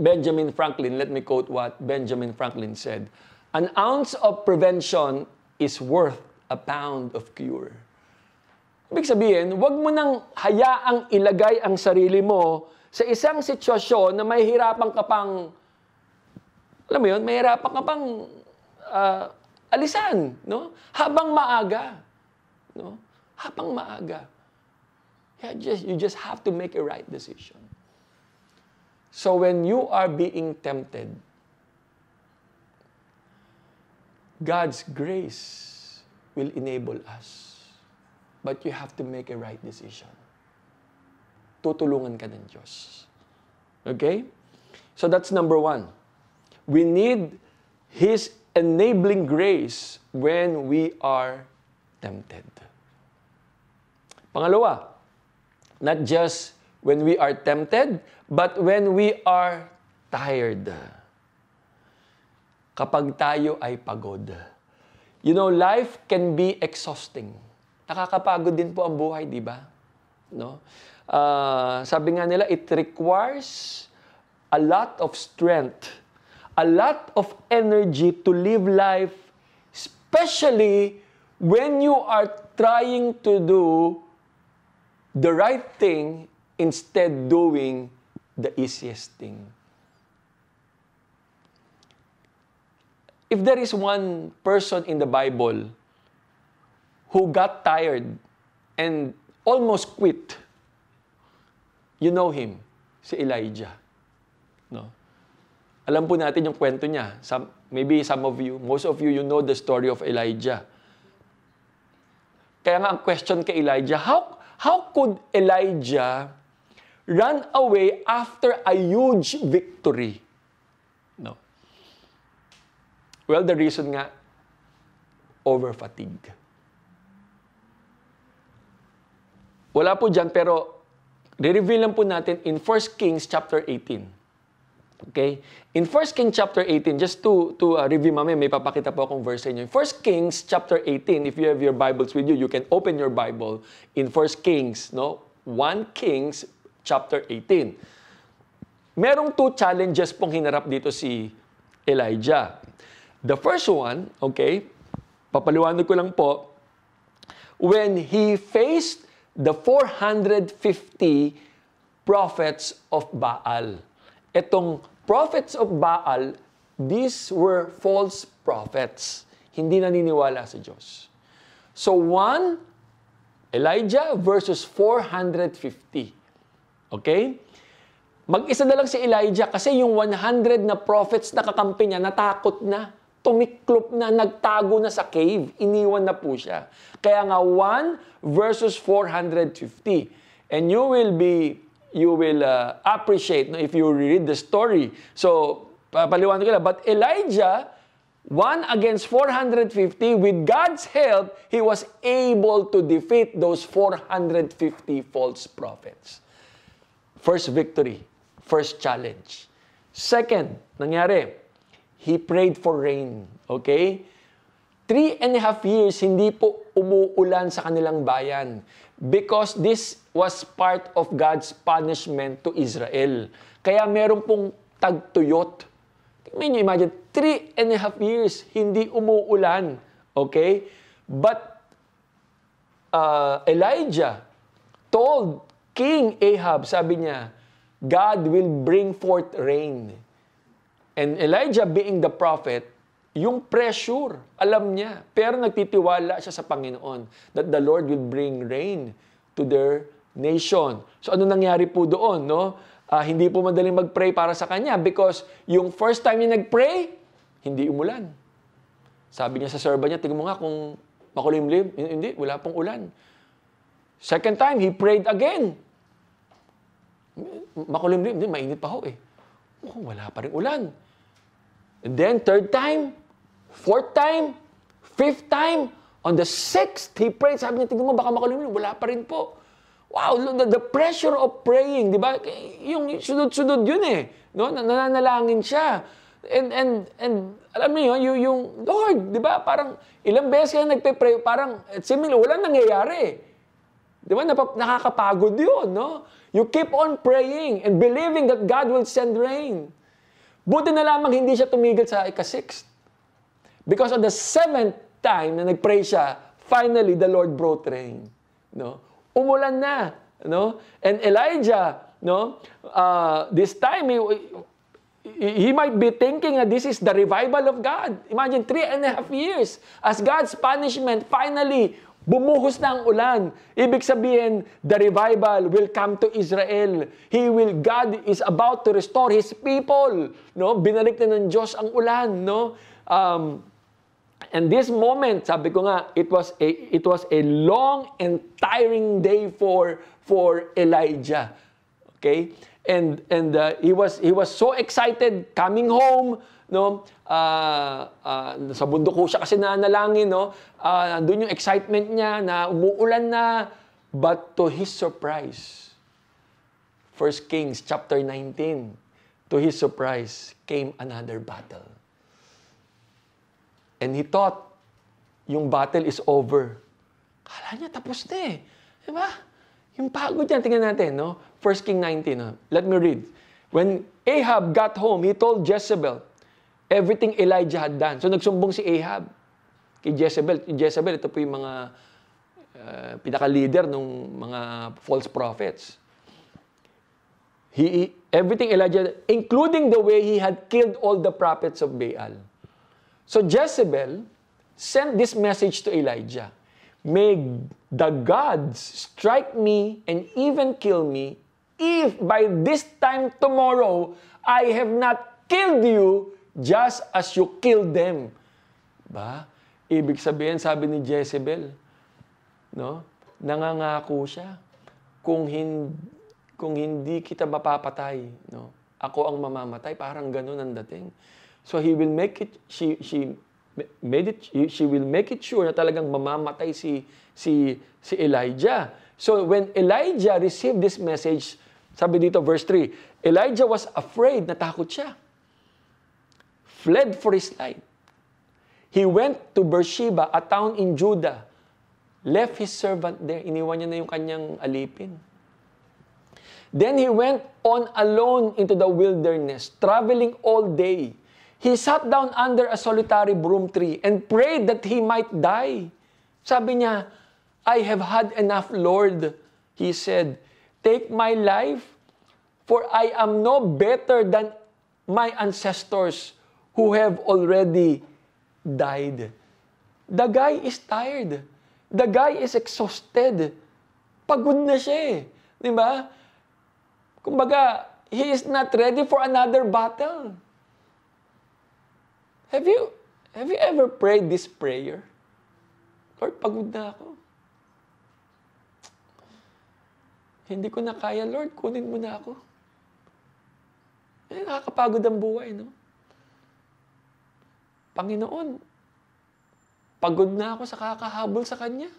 Benjamin Franklin, let me quote what Benjamin Franklin said, An ounce of prevention is worth a pound of cure. Ibig sabihin, huwag mo nang hayaang ilagay ang sarili mo sa isang sitwasyon na may hirapan ka pang alam mo yun, mahirapan ka pang uh, alisan, no? Habang maaga, no? Habang maaga. Yeah, just, you just have to make a right decision. So when you are being tempted, God's grace will enable us. But you have to make a right decision. Tutulungan ka ng Diyos. Okay? So that's number one. We need His enabling grace when we are tempted. Pangalawa, not just when we are tempted, but when we are tired. Kapag tayo ay pagod. You know, life can be exhausting. Nakakapagod din po ang buhay, di ba? No? Uh, sabi nga nila, it requires a lot of strength, a lot of energy to live life, especially when you are trying to do the right thing instead doing the easiest thing. If there is one person in the Bible who got tired and almost quit, you know him, si Elijah. No? Alam po natin yung kwento niya. Some, maybe some of you, most of you, you know the story of Elijah. Kaya nga ang question kay Elijah, how, how could Elijah run away after a huge victory? No. Well, the reason nga, over fatigue. Wala po dyan, pero re-reveal lang po natin in 1 Kings chapter 18. Okay? In 1 Kings chapter 18, just to, to uh, review mamaya, may papakita po akong verse sa inyo. In 1 Kings chapter 18, if you have your Bibles with you, you can open your Bible in 1 Kings, no? 1 Kings chapter 18. Merong two challenges pong hinarap dito si Elijah. The first one, okay, papaliwanag ko lang po, when he faced the 450 prophets of Baal. Itong prophets of Baal, these were false prophets. Hindi naniniwala sa Diyos. So one, Elijah versus 450. Okay? Mag-isa na lang si Elijah kasi yung 100 na prophets na kakampi niya, natakot na tumiklop na, nagtago na sa cave. Iniwan na po siya. Kaya nga 1 versus 450. And you will be, you will uh, appreciate no, if you read the story. So, papaliwanag ko lang. But Elijah, 1 against 450, with God's help, he was able to defeat those 450 false prophets. First victory. First challenge. Second, nangyari, he prayed for rain. Okay? Three and a half years, hindi po umuulan sa kanilang bayan because this was part of God's punishment to Israel. Kaya meron pong tagtuyot. Tingnan nyo, imagine, three and a half years, hindi umuulan. Okay? But uh, Elijah told King Ahab, sabi niya, God will bring forth rain. And Elijah being the prophet, yung pressure, alam niya. Pero nagtitiwala siya sa Panginoon that the Lord will bring rain to their nation. So ano nangyari po doon, no? Uh, hindi po madaling mag-pray para sa kanya because yung first time niya nag-pray, hindi umulan. Sabi niya sa servant niya, tingnan mo nga kung makulimlim. Hindi, wala pong ulan. Second time, he prayed again. Makulimlim, hindi, mainit pa ho eh. Oh, wala pa rin ulan. And then third time, fourth time, fifth time, on the sixth, he prayed. Sabi niya, tingnan mo, baka makalimutan. Wala pa rin po. Wow, the, the pressure of praying, di ba? Yung sunod-sunod yun eh. No? Nananalangin siya. And, and, and alam niyo yun, yung, yung Lord, di ba? Parang ilang beses kaya nagpe-pray, parang similar, walang nangyayari. Di ba? Napap, nakakapagod yun, no? You keep on praying and believing that God will send rain. Buti na lamang hindi siya tumigil sa ika-sixth. Because on the seventh time na nag-pray siya, finally the Lord brought rain. No? Umulan na. No? And Elijah, no? Uh, this time, he, he might be thinking that this is the revival of God. Imagine, three and a half years as God's punishment finally Bumuhos na ang ulan. Ibig sabihin, the revival will come to Israel. He will, God is about to restore His people. No? Binalik na ng Diyos ang ulan. No? Um, and this moment, sabi ko nga, it was a, it was a long and tiring day for, for Elijah. Okay? And, and uh, he, was, he was so excited coming home no? Uh, uh, sa bundok ko siya kasi nanalangin, no? Uh, nandun yung excitement niya na umuulan na. But to his surprise, 1 Kings chapter 19, to his surprise came another battle. And he thought, yung battle is over. Kala niya tapos na eh. Di ba? Yung pagod yan, tingnan natin, no? 1 King 19, no? let me read. When Ahab got home, he told Jezebel everything Elijah had done. So nagsumbong si Ahab kay Jezebel. Jezebel, ito po yung mga uh, pinaka-leader ng mga false prophets. He, everything Elijah, including the way he had killed all the prophets of Baal. So Jezebel sent this message to Elijah. May the gods strike me and even kill me if by this time tomorrow I have not killed you just as you killed them. Ba? Ibig sabihin, sabi ni Jezebel, no? Nangangako siya kung hindi kung hindi kita mapapatay, no? Ako ang mamamatay, parang ganun ang dating. So he will make it she she made it she will make it sure na talagang mamamatay si si si Elijah. So when Elijah received this message, sabi dito verse 3, Elijah was afraid, natakot siya. Fled for his life. He went to Beersheba, a town in Judah. Left his servant there. Iniwan niya na yung kanyang alipin. Then he went on alone into the wilderness, traveling all day. He sat down under a solitary broom tree and prayed that he might die. Sabi niya, I have had enough, Lord. He said, Take my life, for I am no better than my ancestors who have already died. The guy is tired. The guy is exhausted. Pagod na siya eh. Di ba? Kumbaga, he is not ready for another battle. Have you, have you ever prayed this prayer? Lord, pagod na ako. Hindi ko na kaya, Lord, kunin mo na ako. Eh, nakakapagod ang buhay, no? Panginoon, pagod na ako sa kakahabol sa Kanya.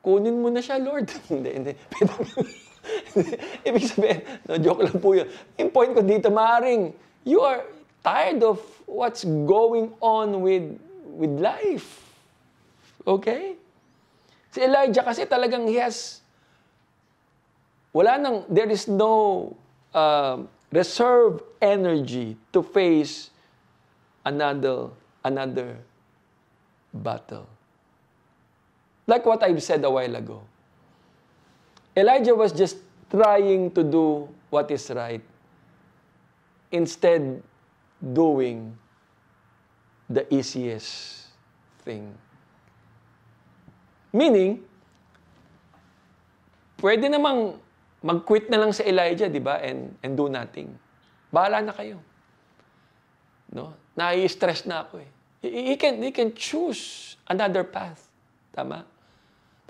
Kunin mo na siya, Lord. hindi, hindi. Ibig sabihin, no, joke lang po yun. Yung point ko dito, maaring, you are tired of what's going on with, with life. Okay? Si Elijah kasi talagang he has, wala nang, there is no uh, reserve energy to face another, another battle. Like what I've said a while ago. Elijah was just trying to do what is right, instead doing the easiest thing. Meaning, pwede namang mag-quit na lang si Elijah, di ba? And, and do nothing. Bahala na kayo. No? Nai-stress na ako eh. He, he, can, he can choose another path. Tama?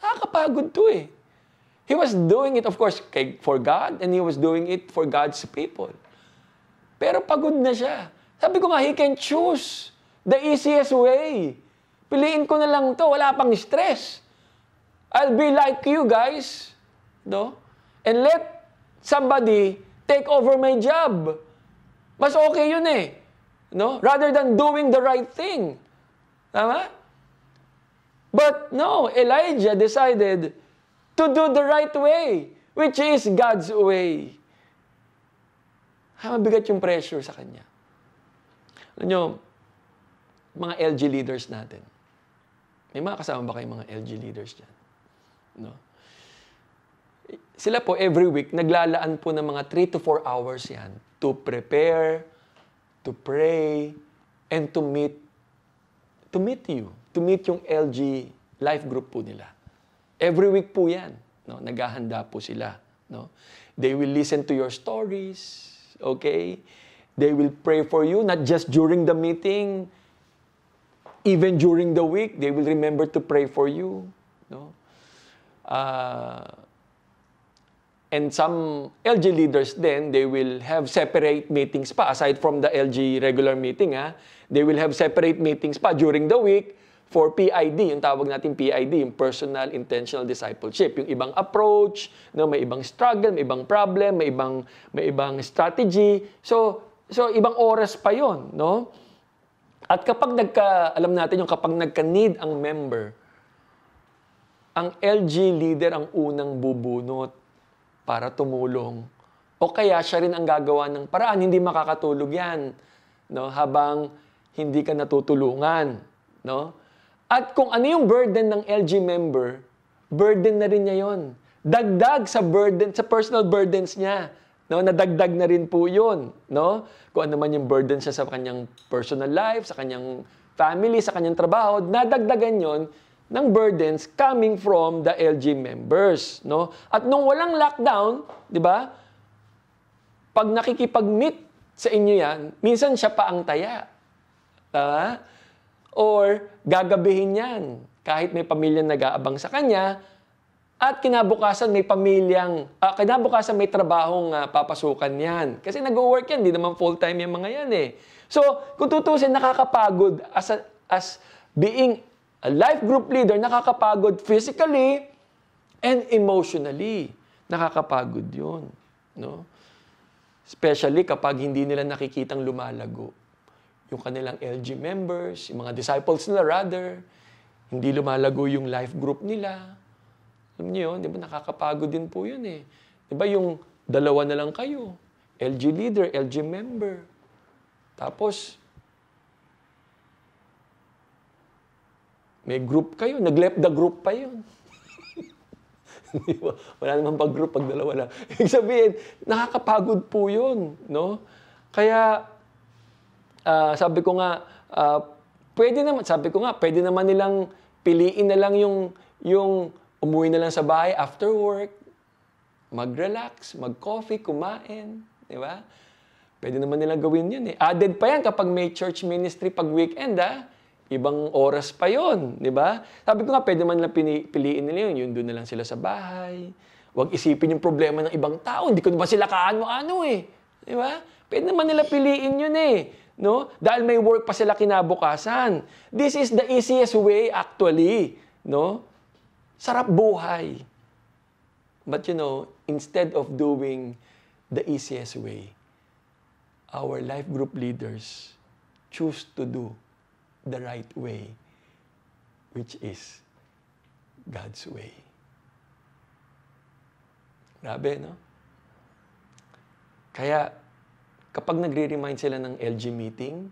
Nakakapagod to eh. He was doing it, of course, kay, for God, and he was doing it for God's people. Pero pagod na siya. Sabi ko nga, he can choose the easiest way. Piliin ko na lang to, wala pang stress. I'll be like you guys, no? And let somebody take over my job. Mas okay yun eh. No? Rather than doing the right thing. Tama? But no, Elijah decided to do the right way, which is God's way. Ha, mabigat yung pressure sa kanya. Alam nyo, mga LG leaders natin. May mga kasama ba kayong mga LG leaders dyan? No? Sila po every week naglalaan po ng mga 3 to 4 hours yan to prepare, to pray, and to meet to meet you, to meet yung LG life group po nila. Every week po yan. No? Naghahanda po sila. No? They will listen to your stories. Okay? They will pray for you, not just during the meeting, even during the week, they will remember to pray for you. No? Uh, and some LG leaders then, they will have separate meetings pa. Aside from the LG regular meeting, ha, they will have separate meetings pa during the week for PID, yung tawag natin PID, yung Personal Intentional Discipleship. Yung ibang approach, no, may ibang struggle, may ibang problem, may ibang, may ibang strategy. So, so ibang oras pa yon no? At kapag nagka, alam natin yung kapag nagka-need ang member, ang LG leader ang unang bubunot para tumulong O kaya siya rin ang gagawa ng paraan, hindi makakatulog yan. No? Habang hindi ka natutulungan. No? At kung ano yung burden ng LG member, burden na rin niya yon. Dagdag sa burden, sa personal burdens niya. No, nadagdag na rin po 'yun, no? Kung ano man yung burden siya sa kanyang personal life, sa kanyang family, sa kanyang trabaho, nadagdagan 'yon ng burdens coming from the LG members, no? At nung walang lockdown, 'di ba? Pag nakikipag-meet sa inyo 'yan, minsan siya pa ang taya. Tama? Or gagabihin 'yan kahit may pamilya nag-aabang sa kanya, at kinabukasan may pamilyang, uh, kinabukasan may trabahong uh, papasukan yan. Kasi nag-work yan, di naman full-time yung mga yan eh. So, kung tutusin, nakakapagod as, a, as being a life group leader, nakakapagod physically and emotionally. Nakakapagod yun. No? Especially kapag hindi nila nakikitang lumalago. Yung kanilang LG members, yung mga disciples nila rather, hindi lumalago yung life group nila alam niyo yun, di ba nakakapagod din po yun eh. Di ba yung dalawa na lang kayo, LG leader, LG member. Tapos, may group kayo, nag-left the group pa yun. Wala naman pag-group pag dalawa lang. Ibig sabihin, nakakapagod po yun. No? Kaya, uh, sabi ko nga, uh, pwede naman, sabi ko nga, pwede naman nilang piliin na lang yung, yung Umuwi na lang sa bahay after work, mag-relax, mag-coffee, kumain, di ba? Pwede naman nilang gawin yun eh. Added pa yan kapag may church ministry pag weekend ah. Ibang oras pa yon, di ba? Sabi ko nga, pwede man lang pini, piliin nila yun. Yun, doon na lang sila sa bahay. Huwag isipin yung problema ng ibang tao. Hindi ko naman sila kaano-ano eh. Di ba? Pwede naman nila piliin yun eh. No? Dahil may work pa sila kinabukasan. This is the easiest way actually. No? Sarap buhay. But you know, instead of doing the easiest way, our life group leaders choose to do the right way, which is God's way. Grabe, no? Kaya, kapag nagre-remind sila ng LG meeting,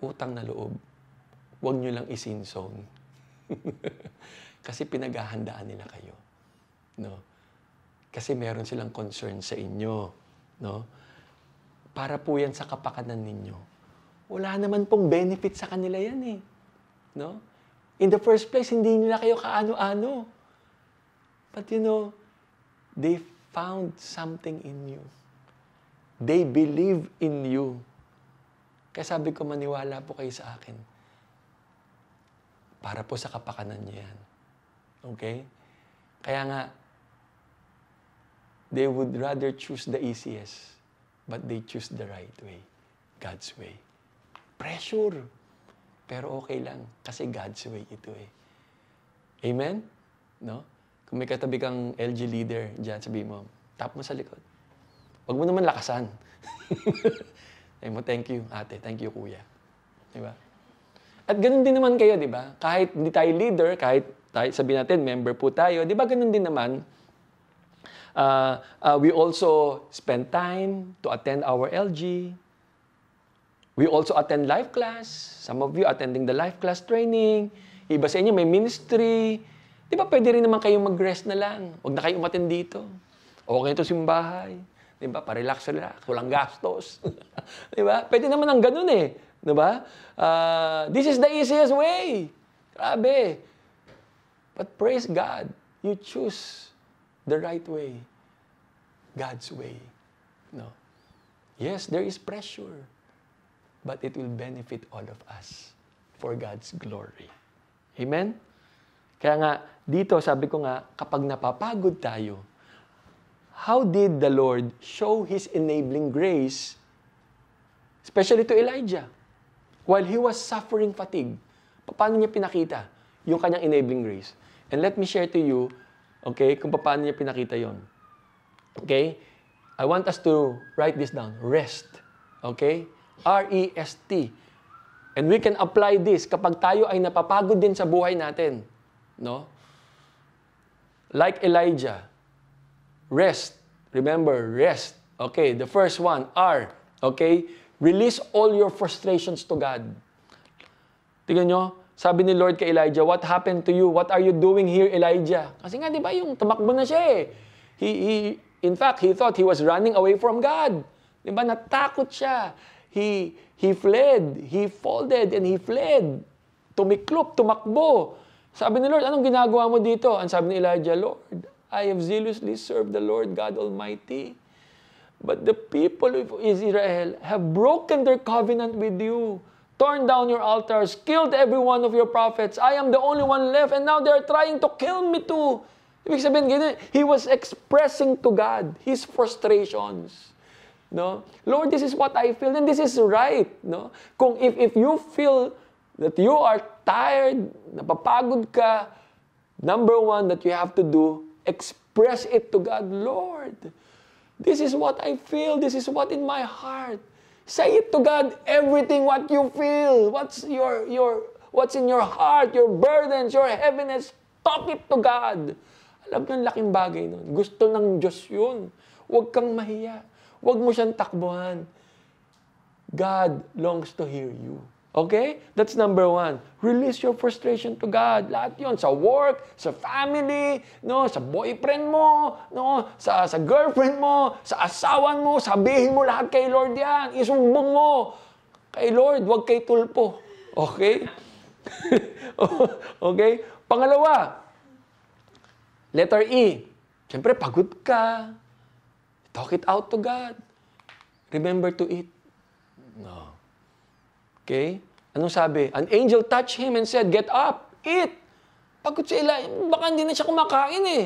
utang na loob, huwag nyo lang isinsong Kasi pinaghahandaan nila kayo. No? Kasi meron silang concern sa inyo. No? Para po yan sa kapakanan ninyo. Wala naman pong benefit sa kanila yan eh. No? In the first place, hindi nila kayo kaano-ano. But you know, they found something in you. They believe in you. Kaya sabi ko, maniwala po kayo sa akin para po sa kapakanan niyo yan. Okay? Kaya nga, they would rather choose the easiest, but they choose the right way. God's way. Pressure. Pero okay lang, kasi God's way ito eh. Amen? No? Kung may katabi kang LG leader dyan, sabi mo, tap mo sa likod. Huwag mo naman lakasan. Sabi mo, thank you, ate. Thank you, kuya. Diba? At ganun din naman kayo, di ba? Kahit hindi tayo leader, kahit tayo, sabihin natin, member po tayo, di ba ganun din naman? Uh, uh, we also spend time to attend our LG. We also attend life class. Some of you attending the life class training. Iba sa inyo may ministry. Di ba pwede rin naman kayong mag-rest na lang. Huwag na kayong umaten dito. Okay ito simbahay. Di ba? Pa-relax, relax. Walang gastos. di ba? Pwede naman ang ganun eh. Di ba? Uh, this is the easiest way. Grabe. But praise God, you choose the right way. God's way. No. Yes, there is pressure. But it will benefit all of us for God's glory. Amen? Kaya nga, dito sabi ko nga, kapag napapagod tayo, how did the Lord show His enabling grace, especially to Elijah? while he was suffering fatigue, paano niya pinakita yung kanyang enabling grace? And let me share to you, okay, kung paano niya pinakita yon. Okay? I want us to write this down. Rest. Okay? R-E-S-T. And we can apply this kapag tayo ay napapagod din sa buhay natin. No? Like Elijah, rest Remember, rest. Okay, the first one, R. Okay? Release all your frustrations to God. Tingnan nyo, sabi ni Lord kay Elijah, what happened to you? What are you doing here, Elijah? Kasi nga, di ba, yung tumakbo na siya eh. He, he, in fact, he thought he was running away from God. Di ba, natakot siya. He, he fled. He folded and he fled. Tumiklop, tumakbo. Sabi ni Lord, anong ginagawa mo dito? Ang sabi ni Elijah, Lord, I have zealously served the Lord God Almighty. But the people of Israel have broken their covenant with you, torn down your altars, killed every one of your prophets. I am the only one left, and now they're trying to kill me too. Ibig sabihin, ganun, he was expressing to God his frustrations. No? Lord, this is what I feel, and this is right. No? Kung if, if you feel that you are tired, napapagod ka, number one that you have to do, express it to God. Lord, this is what I feel. This is what in my heart. Say it to God, everything what you feel. What's your, your, what's in your heart, your burdens, your heaviness. Talk it to God. Alam ang laking bagay nun. Gusto ng Diyos yun. Huwag kang mahiya. Huwag mo siyang takbuhan. God longs to hear you. Okay? That's number one. Release your frustration to God. Lahat yon Sa work, sa family, no, sa boyfriend mo, no, sa, sa girlfriend mo, sa asawan mo, sabihin mo lahat kay Lord yan. Isumbong mo. Kay Lord, huwag kay tulpo. Okay? okay? Pangalawa, letter E. Siyempre, pagod ka. Talk it out to God. Remember to eat. No. Okay? Anong sabi? An angel touched him and said, Get up, eat. Pagod si Eli, baka hindi na siya kumakain eh.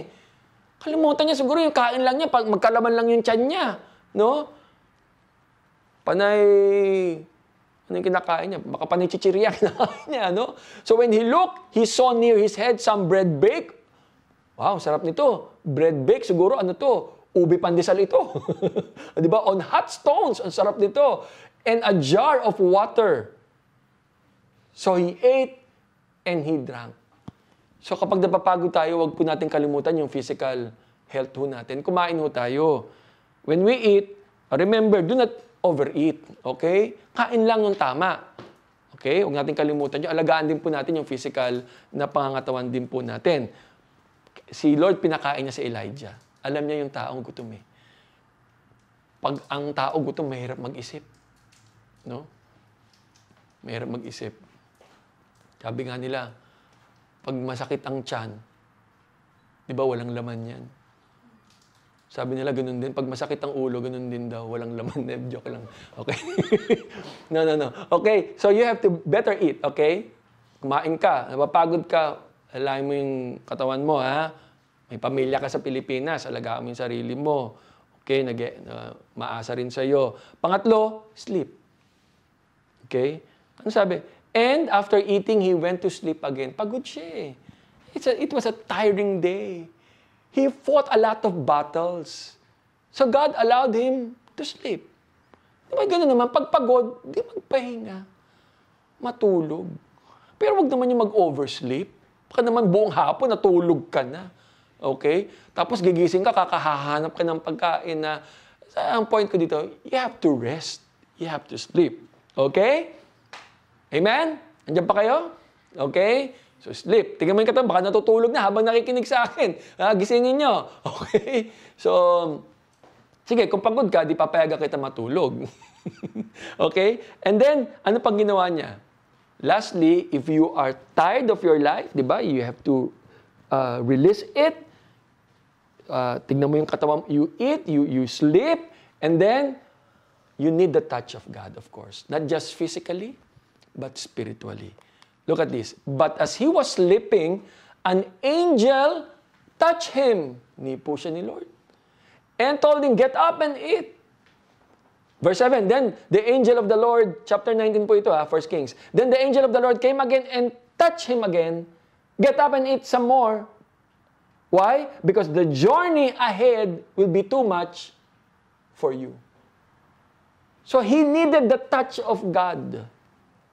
Kalimutan niya siguro yung kain lang niya, pag magkalaman lang yung tiyan niya. No? Panay, ano yung kinakain niya? Baka panay chichirya kinakain niya, no? So when he looked, he saw near his head some bread baked. Wow, sarap nito. Bread baked, siguro ano to? Ubi pandesal ito. Di ba? On hot stones, ang sarap nito. And a jar of water. So he ate and he drank. So kapag napapagod tayo, wag po natin kalimutan yung physical health ho natin. Kumain ho tayo. When we eat, remember, do not overeat. Okay? Kain lang yung tama. Okay? Huwag natin kalimutan yun. Alagaan din po natin yung physical na pangangatawan din po natin. Si Lord pinakain niya si Elijah. Alam niya yung taong gutom eh. Pag ang tao gutom, mahirap mag-isip. No? Mahirap mag-isip. Sabi nga nila, pag masakit ang tiyan, di ba walang laman yan? Sabi nila ganun din. Pag masakit ang ulo, ganun din daw. Walang laman. Ne, joke lang. Okay? no, no, no. Okay, so you have to better eat, okay? Kumain ka, napapagod ka, alayin mo yung katawan mo, ha? May pamilya ka sa Pilipinas, alagaan mo yung sarili mo. Okay, nag uh, maasa rin sa'yo. Pangatlo, sleep. Okay? Ano sabi? And after eating, he went to sleep again. Pagod siya eh. It's a, it was a tiring day. He fought a lot of battles. So God allowed him to sleep. Di ba gano'n naman? Pag pagod, di magpahinga. Matulog. Pero wag naman yung mag-oversleep. Baka naman buong hapon natulog ka na. Okay? Tapos gigising ka, kakahahanap ka ng pagkain na, ang point ko dito, you have to rest. You have to sleep. Okay? Amen? Andiyan pa kayo? Okay? So sleep. Tingnan mo yung katawan, baka natutulog na habang nakikinig sa akin. Ah, gisingin nyo. Okay? So, sige, kung pagod ka, di papayaga kita matulog. okay? And then, ano pang ginawa niya? Lastly, if you are tired of your life, di ba, you have to uh, release it. Uh, tingnan mo yung katawan, you eat, you, you sleep, and then, you need the touch of God, of course. Not just physically, but spiritually. Look at this. But as he was sleeping, an angel touched him. Ni po siya ni Lord. And told him, get up and eat. Verse 7, Then the angel of the Lord, chapter 19 po ito ha, 1 Kings. Then the angel of the Lord came again and touched him again. Get up and eat some more. Why? Because the journey ahead will be too much for you. So he needed the touch of God.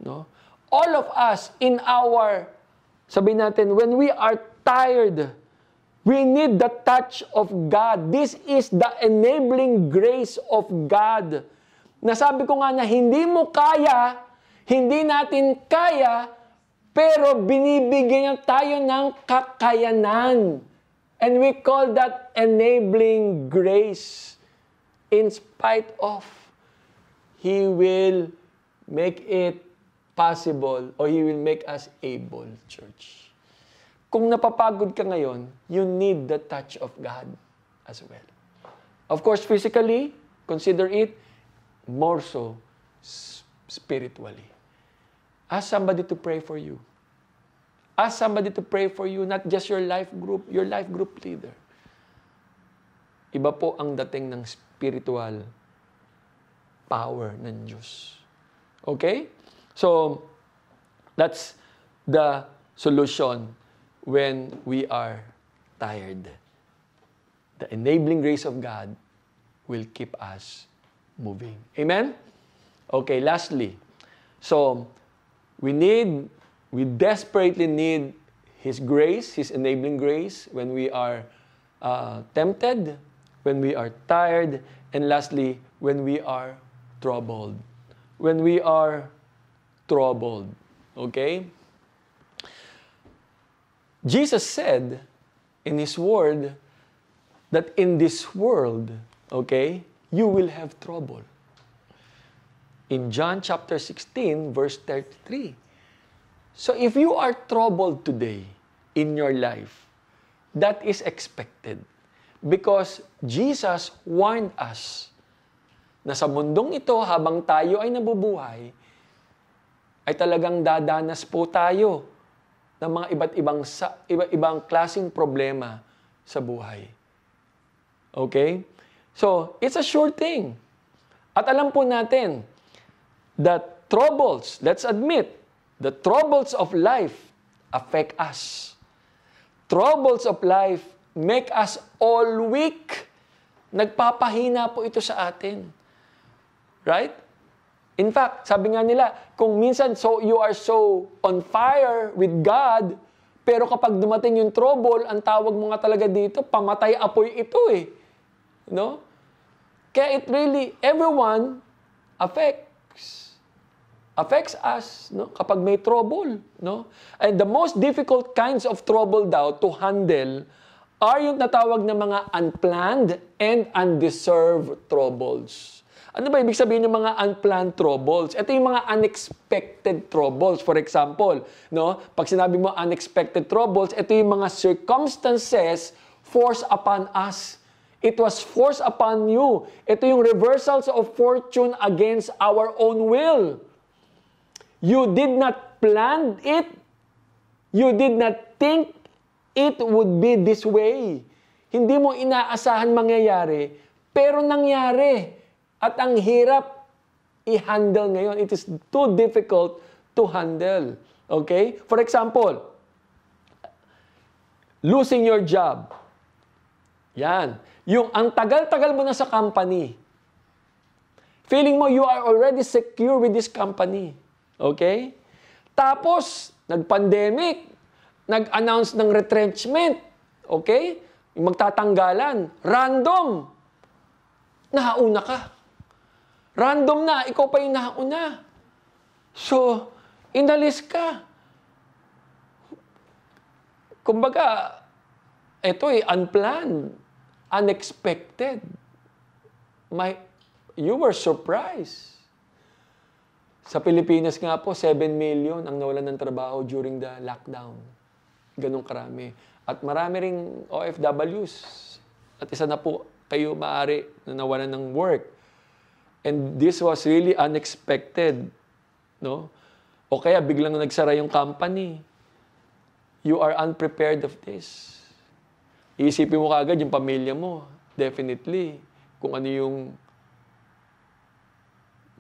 No? All of us in our, sabi natin, when we are tired, We need the touch of God. This is the enabling grace of God. Nasabi ko nga na hindi mo kaya, hindi natin kaya, pero binibigyan tayo ng kakayanan. And we call that enabling grace. In spite of, He will make it possible or He will make us able, church. Kung napapagod ka ngayon, you need the touch of God as well. Of course, physically, consider it more so spiritually. Ask somebody to pray for you. Ask somebody to pray for you, not just your life group, your life group leader. Iba po ang dating ng spiritual power ng Diyos. Okay? So, that's the solution when we are tired. The enabling grace of God will keep us moving. Amen? Okay, lastly. So, we need, we desperately need His grace, His enabling grace when we are uh, tempted, when we are tired, and lastly, when we are troubled. When we are troubled. Okay? Jesus said in His Word that in this world, okay, you will have trouble. In John chapter 16, verse 33. So if you are troubled today in your life, that is expected. Because Jesus warned us na sa mundong ito, habang tayo ay nabubuhay, ay talagang dadanas po tayo ng mga iba't ibang sa, iba't ibang klasing problema sa buhay. Okay? So, it's a sure thing. At alam po natin that troubles, let's admit, the troubles of life affect us. Troubles of life make us all weak. Nagpapahina po ito sa atin. Right? In fact, sabi nga nila, kung minsan so you are so on fire with God, pero kapag dumating yung trouble, ang tawag mo nga talaga dito, pamatay apoy ito eh. No? Kaya it really, everyone affects. Affects us no? kapag may trouble. No? And the most difficult kinds of trouble daw to handle are yung natawag na mga unplanned and undeserved troubles. Ano ba ibig sabihin ng mga unplanned troubles? Ito yung mga unexpected troubles. For example, no, pag sinabi mo unexpected troubles, ito yung mga circumstances forced upon us. It was forced upon you. Ito yung reversals of fortune against our own will. You did not plan it. You did not think it would be this way. Hindi mo inaasahan mangyayari, pero nangyari. At ang hirap i-handle ngayon. It is too difficult to handle. Okay? For example, losing your job. Yan. Yung ang tagal-tagal mo na sa company. Feeling mo you are already secure with this company. Okay? Tapos, nag-pandemic, nag-announce ng retrenchment. Okay? Magtatanggalan. Random. Nahauna ka. Random na, ikaw pa yung nauna. So, inalis ka. Kumbaga, ito eh, unplanned, unexpected. My, you were surprised. Sa Pilipinas nga po, 7 million ang nawalan ng trabaho during the lockdown. Ganong karami. At marami ring OFWs. At isa na po kayo maaari na nawalan ng work. And this was really unexpected. No? O kaya biglang nagsara yung company. You are unprepared of this. Iisipin mo kagad yung pamilya mo. Definitely. Kung ano yung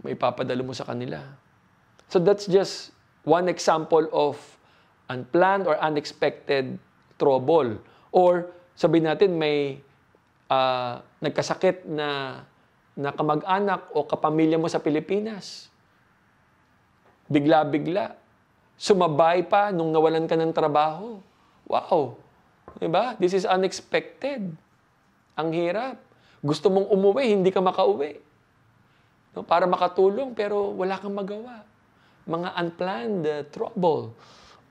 may papadala mo sa kanila. So that's just one example of unplanned or unexpected trouble. Or sabihin natin may uh, nagkasakit na na kamag-anak o kapamilya mo sa Pilipinas. Bigla-bigla. Sumabay pa nung nawalan ka ng trabaho. Wow! Di ba? This is unexpected. Ang hirap. Gusto mong umuwi, hindi ka makauwi. No? Para makatulong, pero wala kang magawa. Mga unplanned uh, trouble.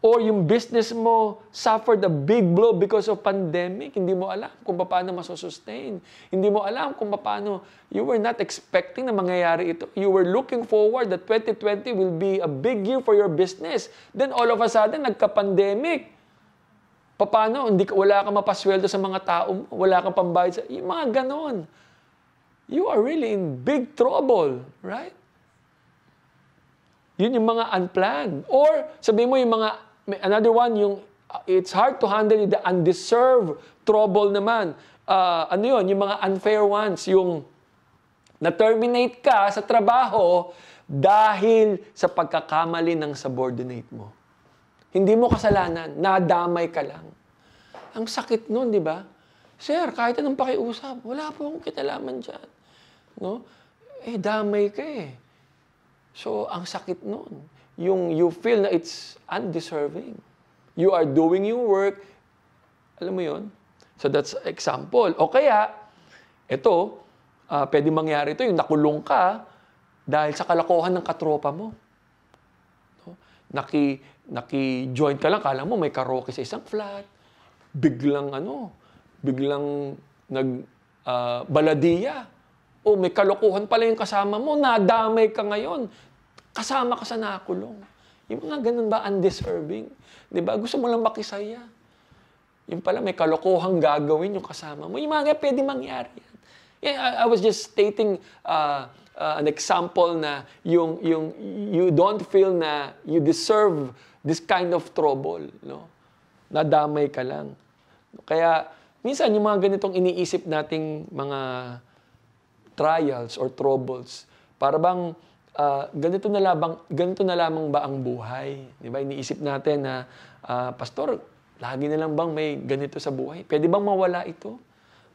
Or yung business mo suffered a big blow because of pandemic. Hindi mo alam kung paano masosustain. Hindi mo alam kung paano, you were not expecting na mangyayari ito. You were looking forward that 2020 will be a big year for your business. Then all of a sudden, nagka-pandemic. Paano? Hindi, wala kang mapasweldo sa mga tao, wala kang pambayad sa... Yung mga ganon. You are really in big trouble, right? Yun yung mga unplanned. Or, sabihin mo yung mga, another one, yung uh, it's hard to handle the undeserved trouble naman. Uh, ano yun? Yung mga unfair ones. Yung na-terminate ka sa trabaho dahil sa pagkakamali ng subordinate mo. Hindi mo kasalanan. Nadamay ka lang. Ang sakit nun, di ba? Sir, kahit anong pakiusap, wala po akong kitalaman dyan. No? Eh, damay ka eh. So, ang sakit nun. Yung you feel na it's undeserving. You are doing your work. Alam mo yon So, that's example. O kaya, ito, uh, pwede mangyari ito, yung nakulong ka dahil sa kalokohan ng katropa mo. No? Naki, naki-join ka lang, kala mo may karaoke sa isang flat. Biglang ano, biglang nag uh, baladiya. O may kalokohan pala yung kasama mo, nadamay ka ngayon kasama ka sa nakulong. Yung mga ganun ba undeserving? Di ba? Gusto mo lang makisaya. Yung pala may kalokohang gagawin yung kasama mo. Yung mga pwede mangyari yan. Yeah, I, I was just stating uh, uh, an example na yung, yung, you don't feel na you deserve this kind of trouble. No? Nadamay ka lang. Kaya minsan yung mga ganitong iniisip nating mga trials or troubles, para bang uh, ganito na lamang ganito na lamang ba ang buhay? 'Di ba? Iniisip natin na uh, pastor, lagi na lang bang may ganito sa buhay? Pwede bang mawala ito?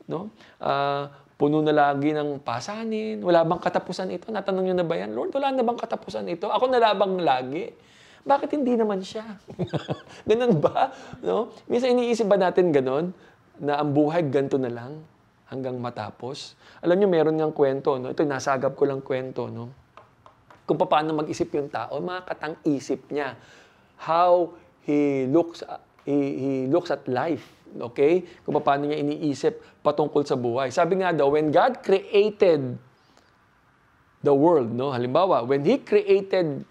No? Uh, puno na lagi ng pasanin, wala bang katapusan ito? Natanong niyo na ba yan? Lord, wala na bang katapusan ito? Ako na labang lagi. Bakit hindi naman siya? ganun ba? No? Minsan iniisip ba natin ganun? Na ang buhay ganito na lang hanggang matapos? Alam niyo, meron niyang kwento. No? Ito, nasagap ko lang kwento. No? kung paano mag-isip yung tao, makakatang isip niya. How he looks he, he looks at life. Okay? Kung paano niya iniisip patungkol sa buhay. Sabi nga daw, when God created the world, no? Halimbawa, when He created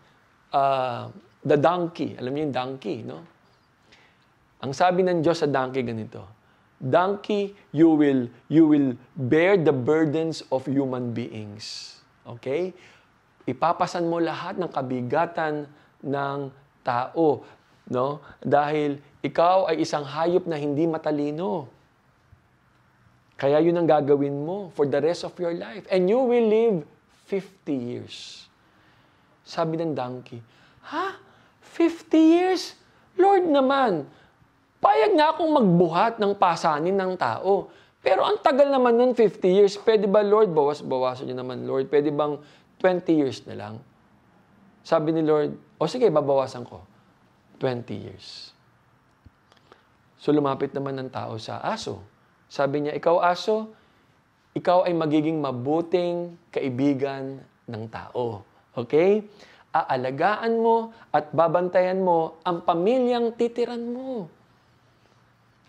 uh, the donkey, alam niyo yung donkey, no? Ang sabi ng Diyos sa donkey ganito, Donkey, you will you will bear the burdens of human beings. Okay? ipapasan mo lahat ng kabigatan ng tao, no? Dahil ikaw ay isang hayop na hindi matalino. Kaya yun ang gagawin mo for the rest of your life. And you will live 50 years. Sabi ng donkey, Ha? 50 years? Lord naman, payag na akong magbuhat ng pasanin ng tao. Pero ang tagal naman nun, 50 years. Pwede ba, Lord? Bawas-bawasan niyo naman, Lord. Pwede bang 20 years na lang. Sabi ni Lord, o sige, babawasan ko. 20 years. So lumapit naman ng tao sa aso. Sabi niya, ikaw aso, ikaw ay magiging mabuting kaibigan ng tao. Okay? Aalagaan mo at babantayan mo ang pamilyang titiran mo.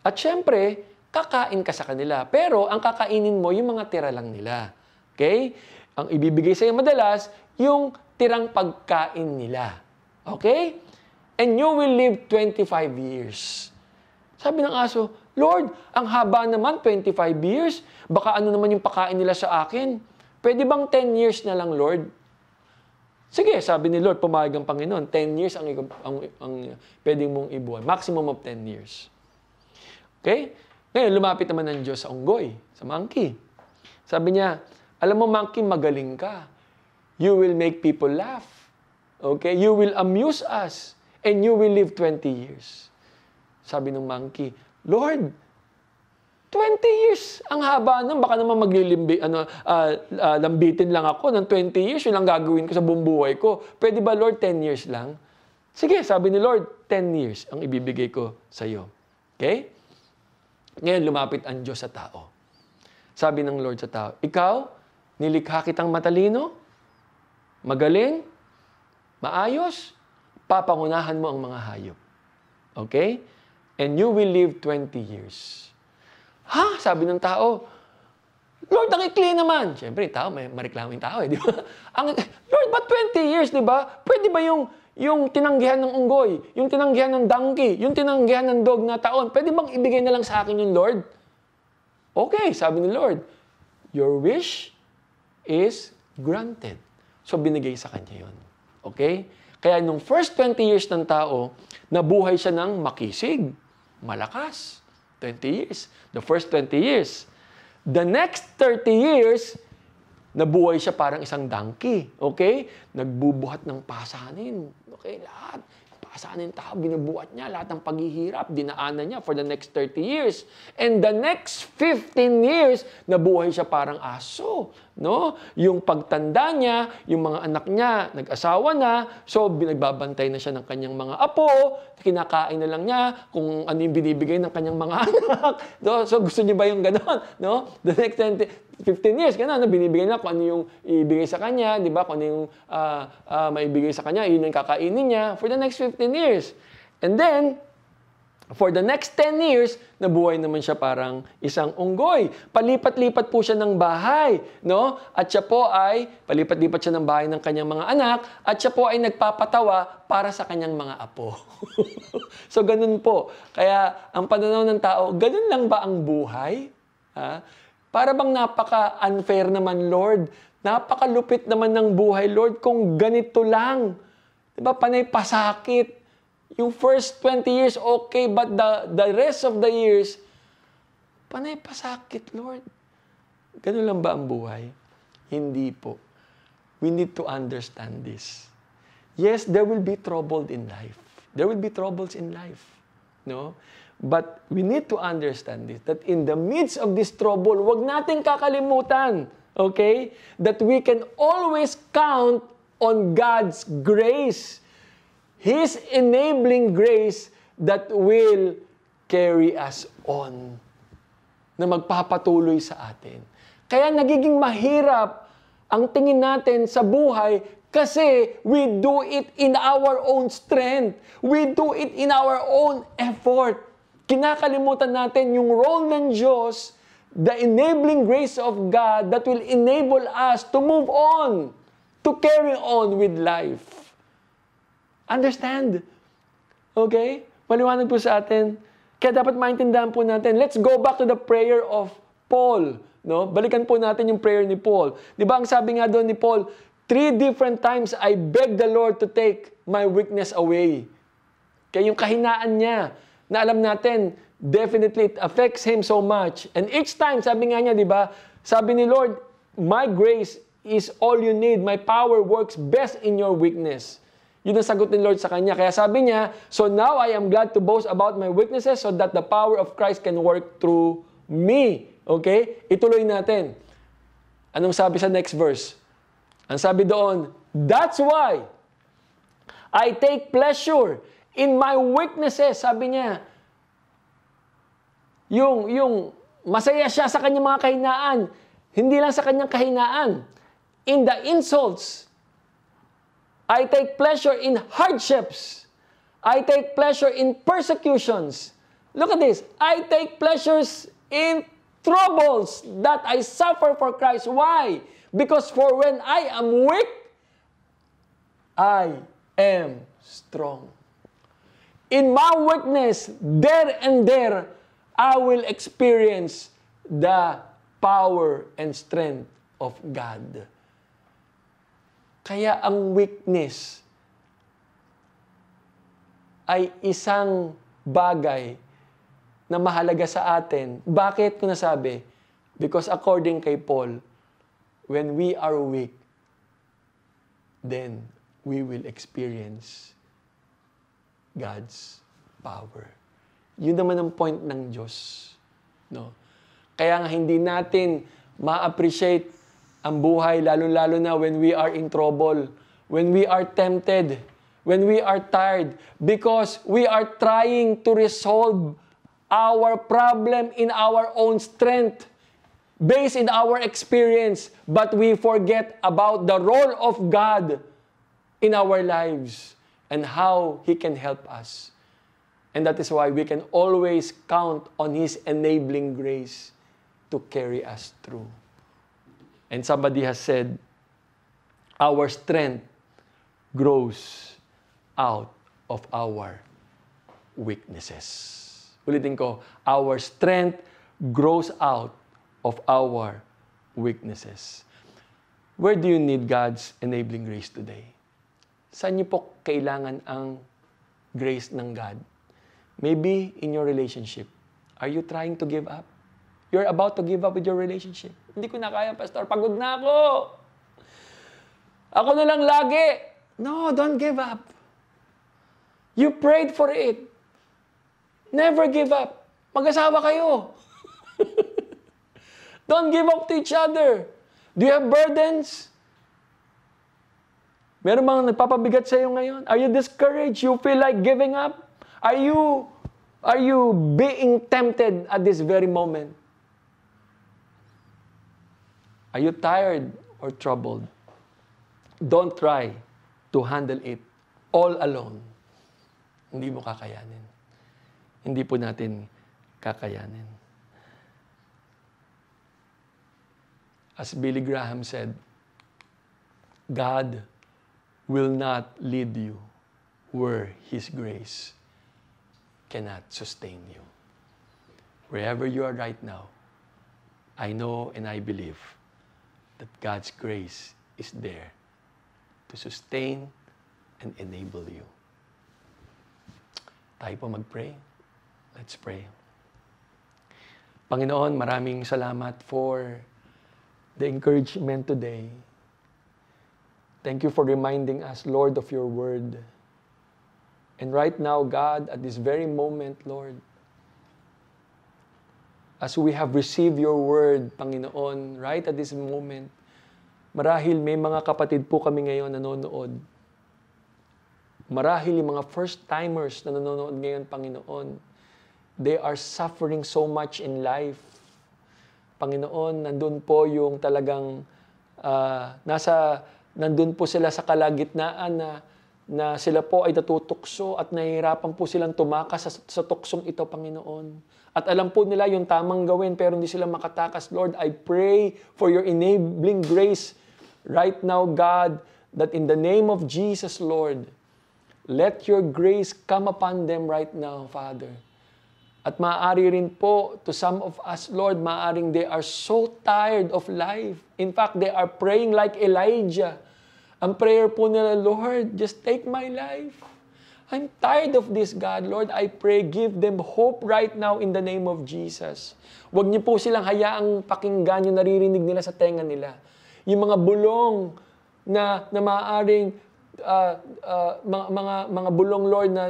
At syempre, kakain ka sa kanila. Pero ang kakainin mo, yung mga tira lang nila. Okay? Ang ibibigay sa iyo madalas, yung tirang pagkain nila. Okay? And you will live 25 years. Sabi ng aso, Lord, ang haba naman, 25 years. Baka ano naman yung pakain nila sa akin. Pwede bang 10 years na lang, Lord? Sige, sabi ni Lord, pumayag ang Panginoon. 10 years ang, ang, ang pwede mong ibuhay. Maximum of 10 years. Okay? Ngayon, lumapit naman ng Diyos sa unggoy, sa monkey. Sabi niya, alam mo, monkey, magaling ka. You will make people laugh. Okay? You will amuse us. And you will live 20 years. Sabi ng monkey, Lord, 20 years. Ang haba nun. Baka naman maglilimbi, ano, uh, uh, lambitin lang ako ng 20 years. Yun ang gagawin ko sa buong buhay ko. Pwede ba, Lord, 10 years lang? Sige, sabi ni Lord, 10 years ang ibibigay ko sa iyo. Okay? Ngayon, lumapit ang Diyos sa tao. Sabi ng Lord sa tao, Ikaw, nilikha kitang matalino, magaling, maayos, papangunahan mo ang mga hayop. Okay? And you will live 20 years. Ha? Sabi ng tao, Lord, ang ikli naman. Siyempre, tao, may mareklamo yung tao eh, di ba? Ang, Lord, ba't 20 years, di ba? Pwede ba yung, yung tinanggihan ng unggoy, yung tinanggihan ng donkey, yung tinanggihan ng dog na taon, pwede bang ibigay na lang sa akin yung Lord? Okay, sabi ni Lord, your wish is granted. So, binigay sa kanya yun. Okay? Kaya nung first 20 years ng tao, nabuhay siya ng makisig, malakas. 20 years. The first 20 years. The next 30 years, nabuhay siya parang isang donkey. Okay? Nagbubuhat ng pasanin. Okay, lahat. Pasanin tao, binubuhat niya. Lahat ng paghihirap, dinaanan niya for the next 30 years. And the next 15 years, nabuhay siya parang aso. No? Yung pagtanda niya, yung mga anak niya, nag-asawa na, so binagbabantay na siya ng kanyang mga apo, kinakain na lang niya kung ano yung binibigay ng kanyang mga anak. No? So gusto niyo ba yung ganon? No? The next 20, 15 years, gano'n, no? binibigay na kung ano yung ibigay sa kanya, di ba? Kung ano yung uh, uh, maibigay sa kanya, yun yung kakainin niya for the next 15 years. And then, For the next 10 years, nabuhay naman siya parang isang unggoy. Palipat-lipat po siya ng bahay, no? At siya po ay, palipat-lipat siya ng bahay ng kanyang mga anak, at siya po ay nagpapatawa para sa kanyang mga apo. so, ganun po. Kaya, ang pananaw ng tao, ganun lang ba ang buhay? Ha? Para bang napaka-unfair naman, Lord? Napakalupit naman ng buhay, Lord, kung ganito lang. Diba, panay pasakit yung first 20 years, okay, but the, the rest of the years, panay pasakit, Lord. Ganun lang ba ang buhay? Hindi po. We need to understand this. Yes, there will be trouble in life. There will be troubles in life. No? But we need to understand this, that in the midst of this trouble, wag nating kakalimutan, okay, that we can always count on God's grace His enabling grace that will carry us on. Na magpapatuloy sa atin. Kaya nagiging mahirap ang tingin natin sa buhay kasi we do it in our own strength. We do it in our own effort. Kinakalimutan natin yung role ng Diyos, the enabling grace of God that will enable us to move on, to carry on with life. Understand? Okay? Maliwanag po sa atin. Kaya dapat maintindihan po natin. Let's go back to the prayer of Paul. No? Balikan po natin yung prayer ni Paul. Di ba ang sabi nga doon ni Paul, three different times I beg the Lord to take my weakness away. Kaya yung kahinaan niya, na alam natin, definitely it affects him so much. And each time, sabi nga niya, di ba, sabi ni Lord, my grace is all you need. My power works best in your weakness. Yun ang sagot ni Lord sa kanya. Kaya sabi niya, So now I am glad to boast about my weaknesses so that the power of Christ can work through me. Okay? Ituloy natin. Anong sabi sa next verse? Ang sabi doon, That's why I take pleasure in my weaknesses. Sabi niya, yung, yung masaya siya sa kanyang mga kahinaan. Hindi lang sa kanyang kahinaan. In the insults, I take pleasure in hardships. I take pleasure in persecutions. Look at this. I take pleasures in troubles that I suffer for Christ. Why? Because for when I am weak, I am strong. In my weakness, there and there, I will experience the power and strength of God. Kaya ang weakness ay isang bagay na mahalaga sa atin. Bakit ko nasabi? Because according kay Paul, when we are weak, then we will experience God's power. Yun naman ang point ng Diyos. No? Kaya nga hindi natin ma-appreciate ang buhay, lalo-lalo na when we are in trouble, when we are tempted, when we are tired, because we are trying to resolve our problem in our own strength, based in our experience, but we forget about the role of God in our lives and how He can help us. And that is why we can always count on His enabling grace to carry us through. And somebody has said, our strength grows out of our weaknesses. Ulitin ko, our strength grows out of our weaknesses. Where do you need God's enabling grace today? Saan niyo po kailangan ang grace ng God? Maybe in your relationship. Are you trying to give up? You're about to give up with your relationship. Hindi ko na kaya, Pastor. Pagod na ako. Ako na lang lagi. No, don't give up. You prayed for it. Never give up. Mag-asawa kayo. don't give up to each other. Do you have burdens? Meron bang nagpapabigat sa iyo ngayon? Are you discouraged? You feel like giving up? Are you are you being tempted at this very moment? Are you tired or troubled? Don't try to handle it all alone. Hindi mo kakayanin. Hindi po natin kakayanin. As Billy Graham said, God will not lead you where His grace cannot sustain you. Wherever you are right now, I know and I believe that God's grace is there to sustain and enable you. Tayo po mag-pray. Let's pray. Panginoon, maraming salamat for the encouragement today. Thank you for reminding us, Lord, of your word. And right now, God, at this very moment, Lord, as we have received your word, Panginoon, right at this moment, marahil may mga kapatid po kami ngayon nanonood. Marahil yung mga first-timers na nanonood ngayon, Panginoon, they are suffering so much in life. Panginoon, nandun po yung talagang uh, nasa nandun po sila sa kalagitnaan na na sila po ay natutukso at nahihirapan po silang tumakas sa, sa tuksong ito, Panginoon. At alam po nila yung tamang gawin pero hindi sila makatakas. Lord, I pray for your enabling grace right now, God, that in the name of Jesus, Lord, let your grace come upon them right now, Father. At maaari rin po to some of us, Lord, maaring they are so tired of life. In fact, they are praying like Elijah ang prayer po nila, Lord, just take my life. I'm tired of this, God. Lord, I pray, give them hope right now in the name of Jesus. Huwag niyo po silang hayaang pakinggan yung naririnig nila sa tenga nila. Yung mga bulong na, na maaaring uh, uh, mga, mga mga bulong Lord na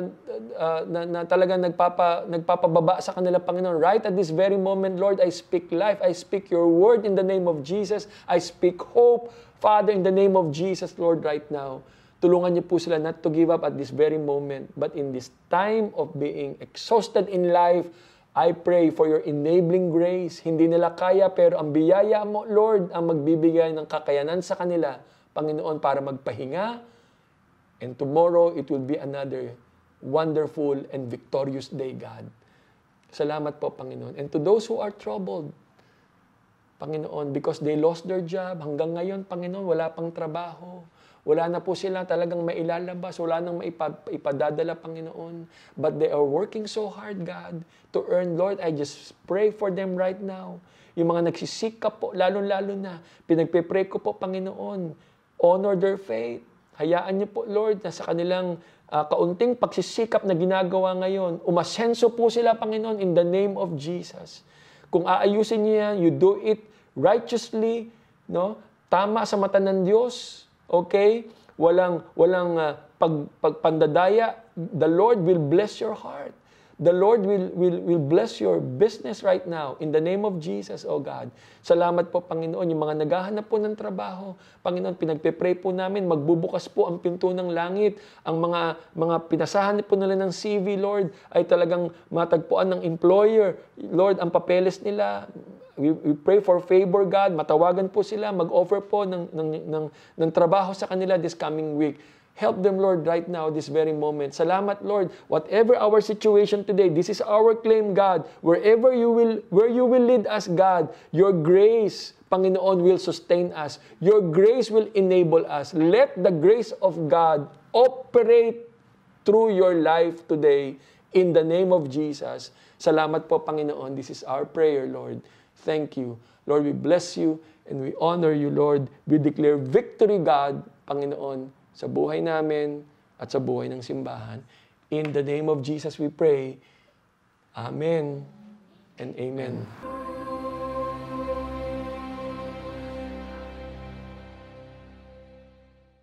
uh, na, na talaga nagpapa nagpapababa sa kanila Panginoon right at this very moment Lord I speak life I speak your word in the name of Jesus I speak hope Father in the name of Jesus Lord right now tulungan niyo po sila not to give up at this very moment but in this time of being exhausted in life I pray for your enabling grace. Hindi nila kaya pero ang biyaya mo, Lord, ang magbibigay ng kakayanan sa kanila, Panginoon, para magpahinga, And tomorrow, it will be another wonderful and victorious day, God. Salamat po, Panginoon. And to those who are troubled, Panginoon, because they lost their job, hanggang ngayon, Panginoon, wala pang trabaho. Wala na po sila talagang mailalabas, wala nang maipadadala, Panginoon. But they are working so hard, God, to earn. Lord, I just pray for them right now. Yung mga nagsisikap po, lalo-lalo na, pinagpe-pray ko po, Panginoon, honor their faith. Hayaan niyo po, Lord, na sa kanilang uh, kaunting pagsisikap na ginagawa ngayon, umasenso po sila, Panginoon, in the name of Jesus. Kung aayusin niyo yan, you do it righteously, no? Tama sa mata ng Diyos, okay? Walang walang uh, pag, pagpandadaya, the Lord will bless your heart. The Lord will, will, will bless your business right now in the name of Jesus, O God. Salamat po, Panginoon, yung mga naghahanap po ng trabaho. Panginoon, pinagpe-pray po namin, magbubukas po ang pinto ng langit. Ang mga, mga pinasahan po nila ng CV, Lord, ay talagang matagpuan ng employer. Lord, ang papeles nila, We, we pray for favor, God. Matawagan po sila, mag-offer po ng, ng, ng, ng trabaho sa kanila this coming week. Help them, Lord, right now, this very moment. Salamat, Lord. Whatever our situation today, this is our claim, God. Wherever you will, where you will lead us, God, your grace, Panginoon, will sustain us. Your grace will enable us. Let the grace of God operate through your life today in the name of Jesus. Salamat po, Panginoon. This is our prayer, Lord. Thank you. Lord, we bless you and we honor you, Lord. We declare victory, God, Panginoon, sa buhay namin at sa buhay ng simbahan. In the name of Jesus we pray. Amen and amen.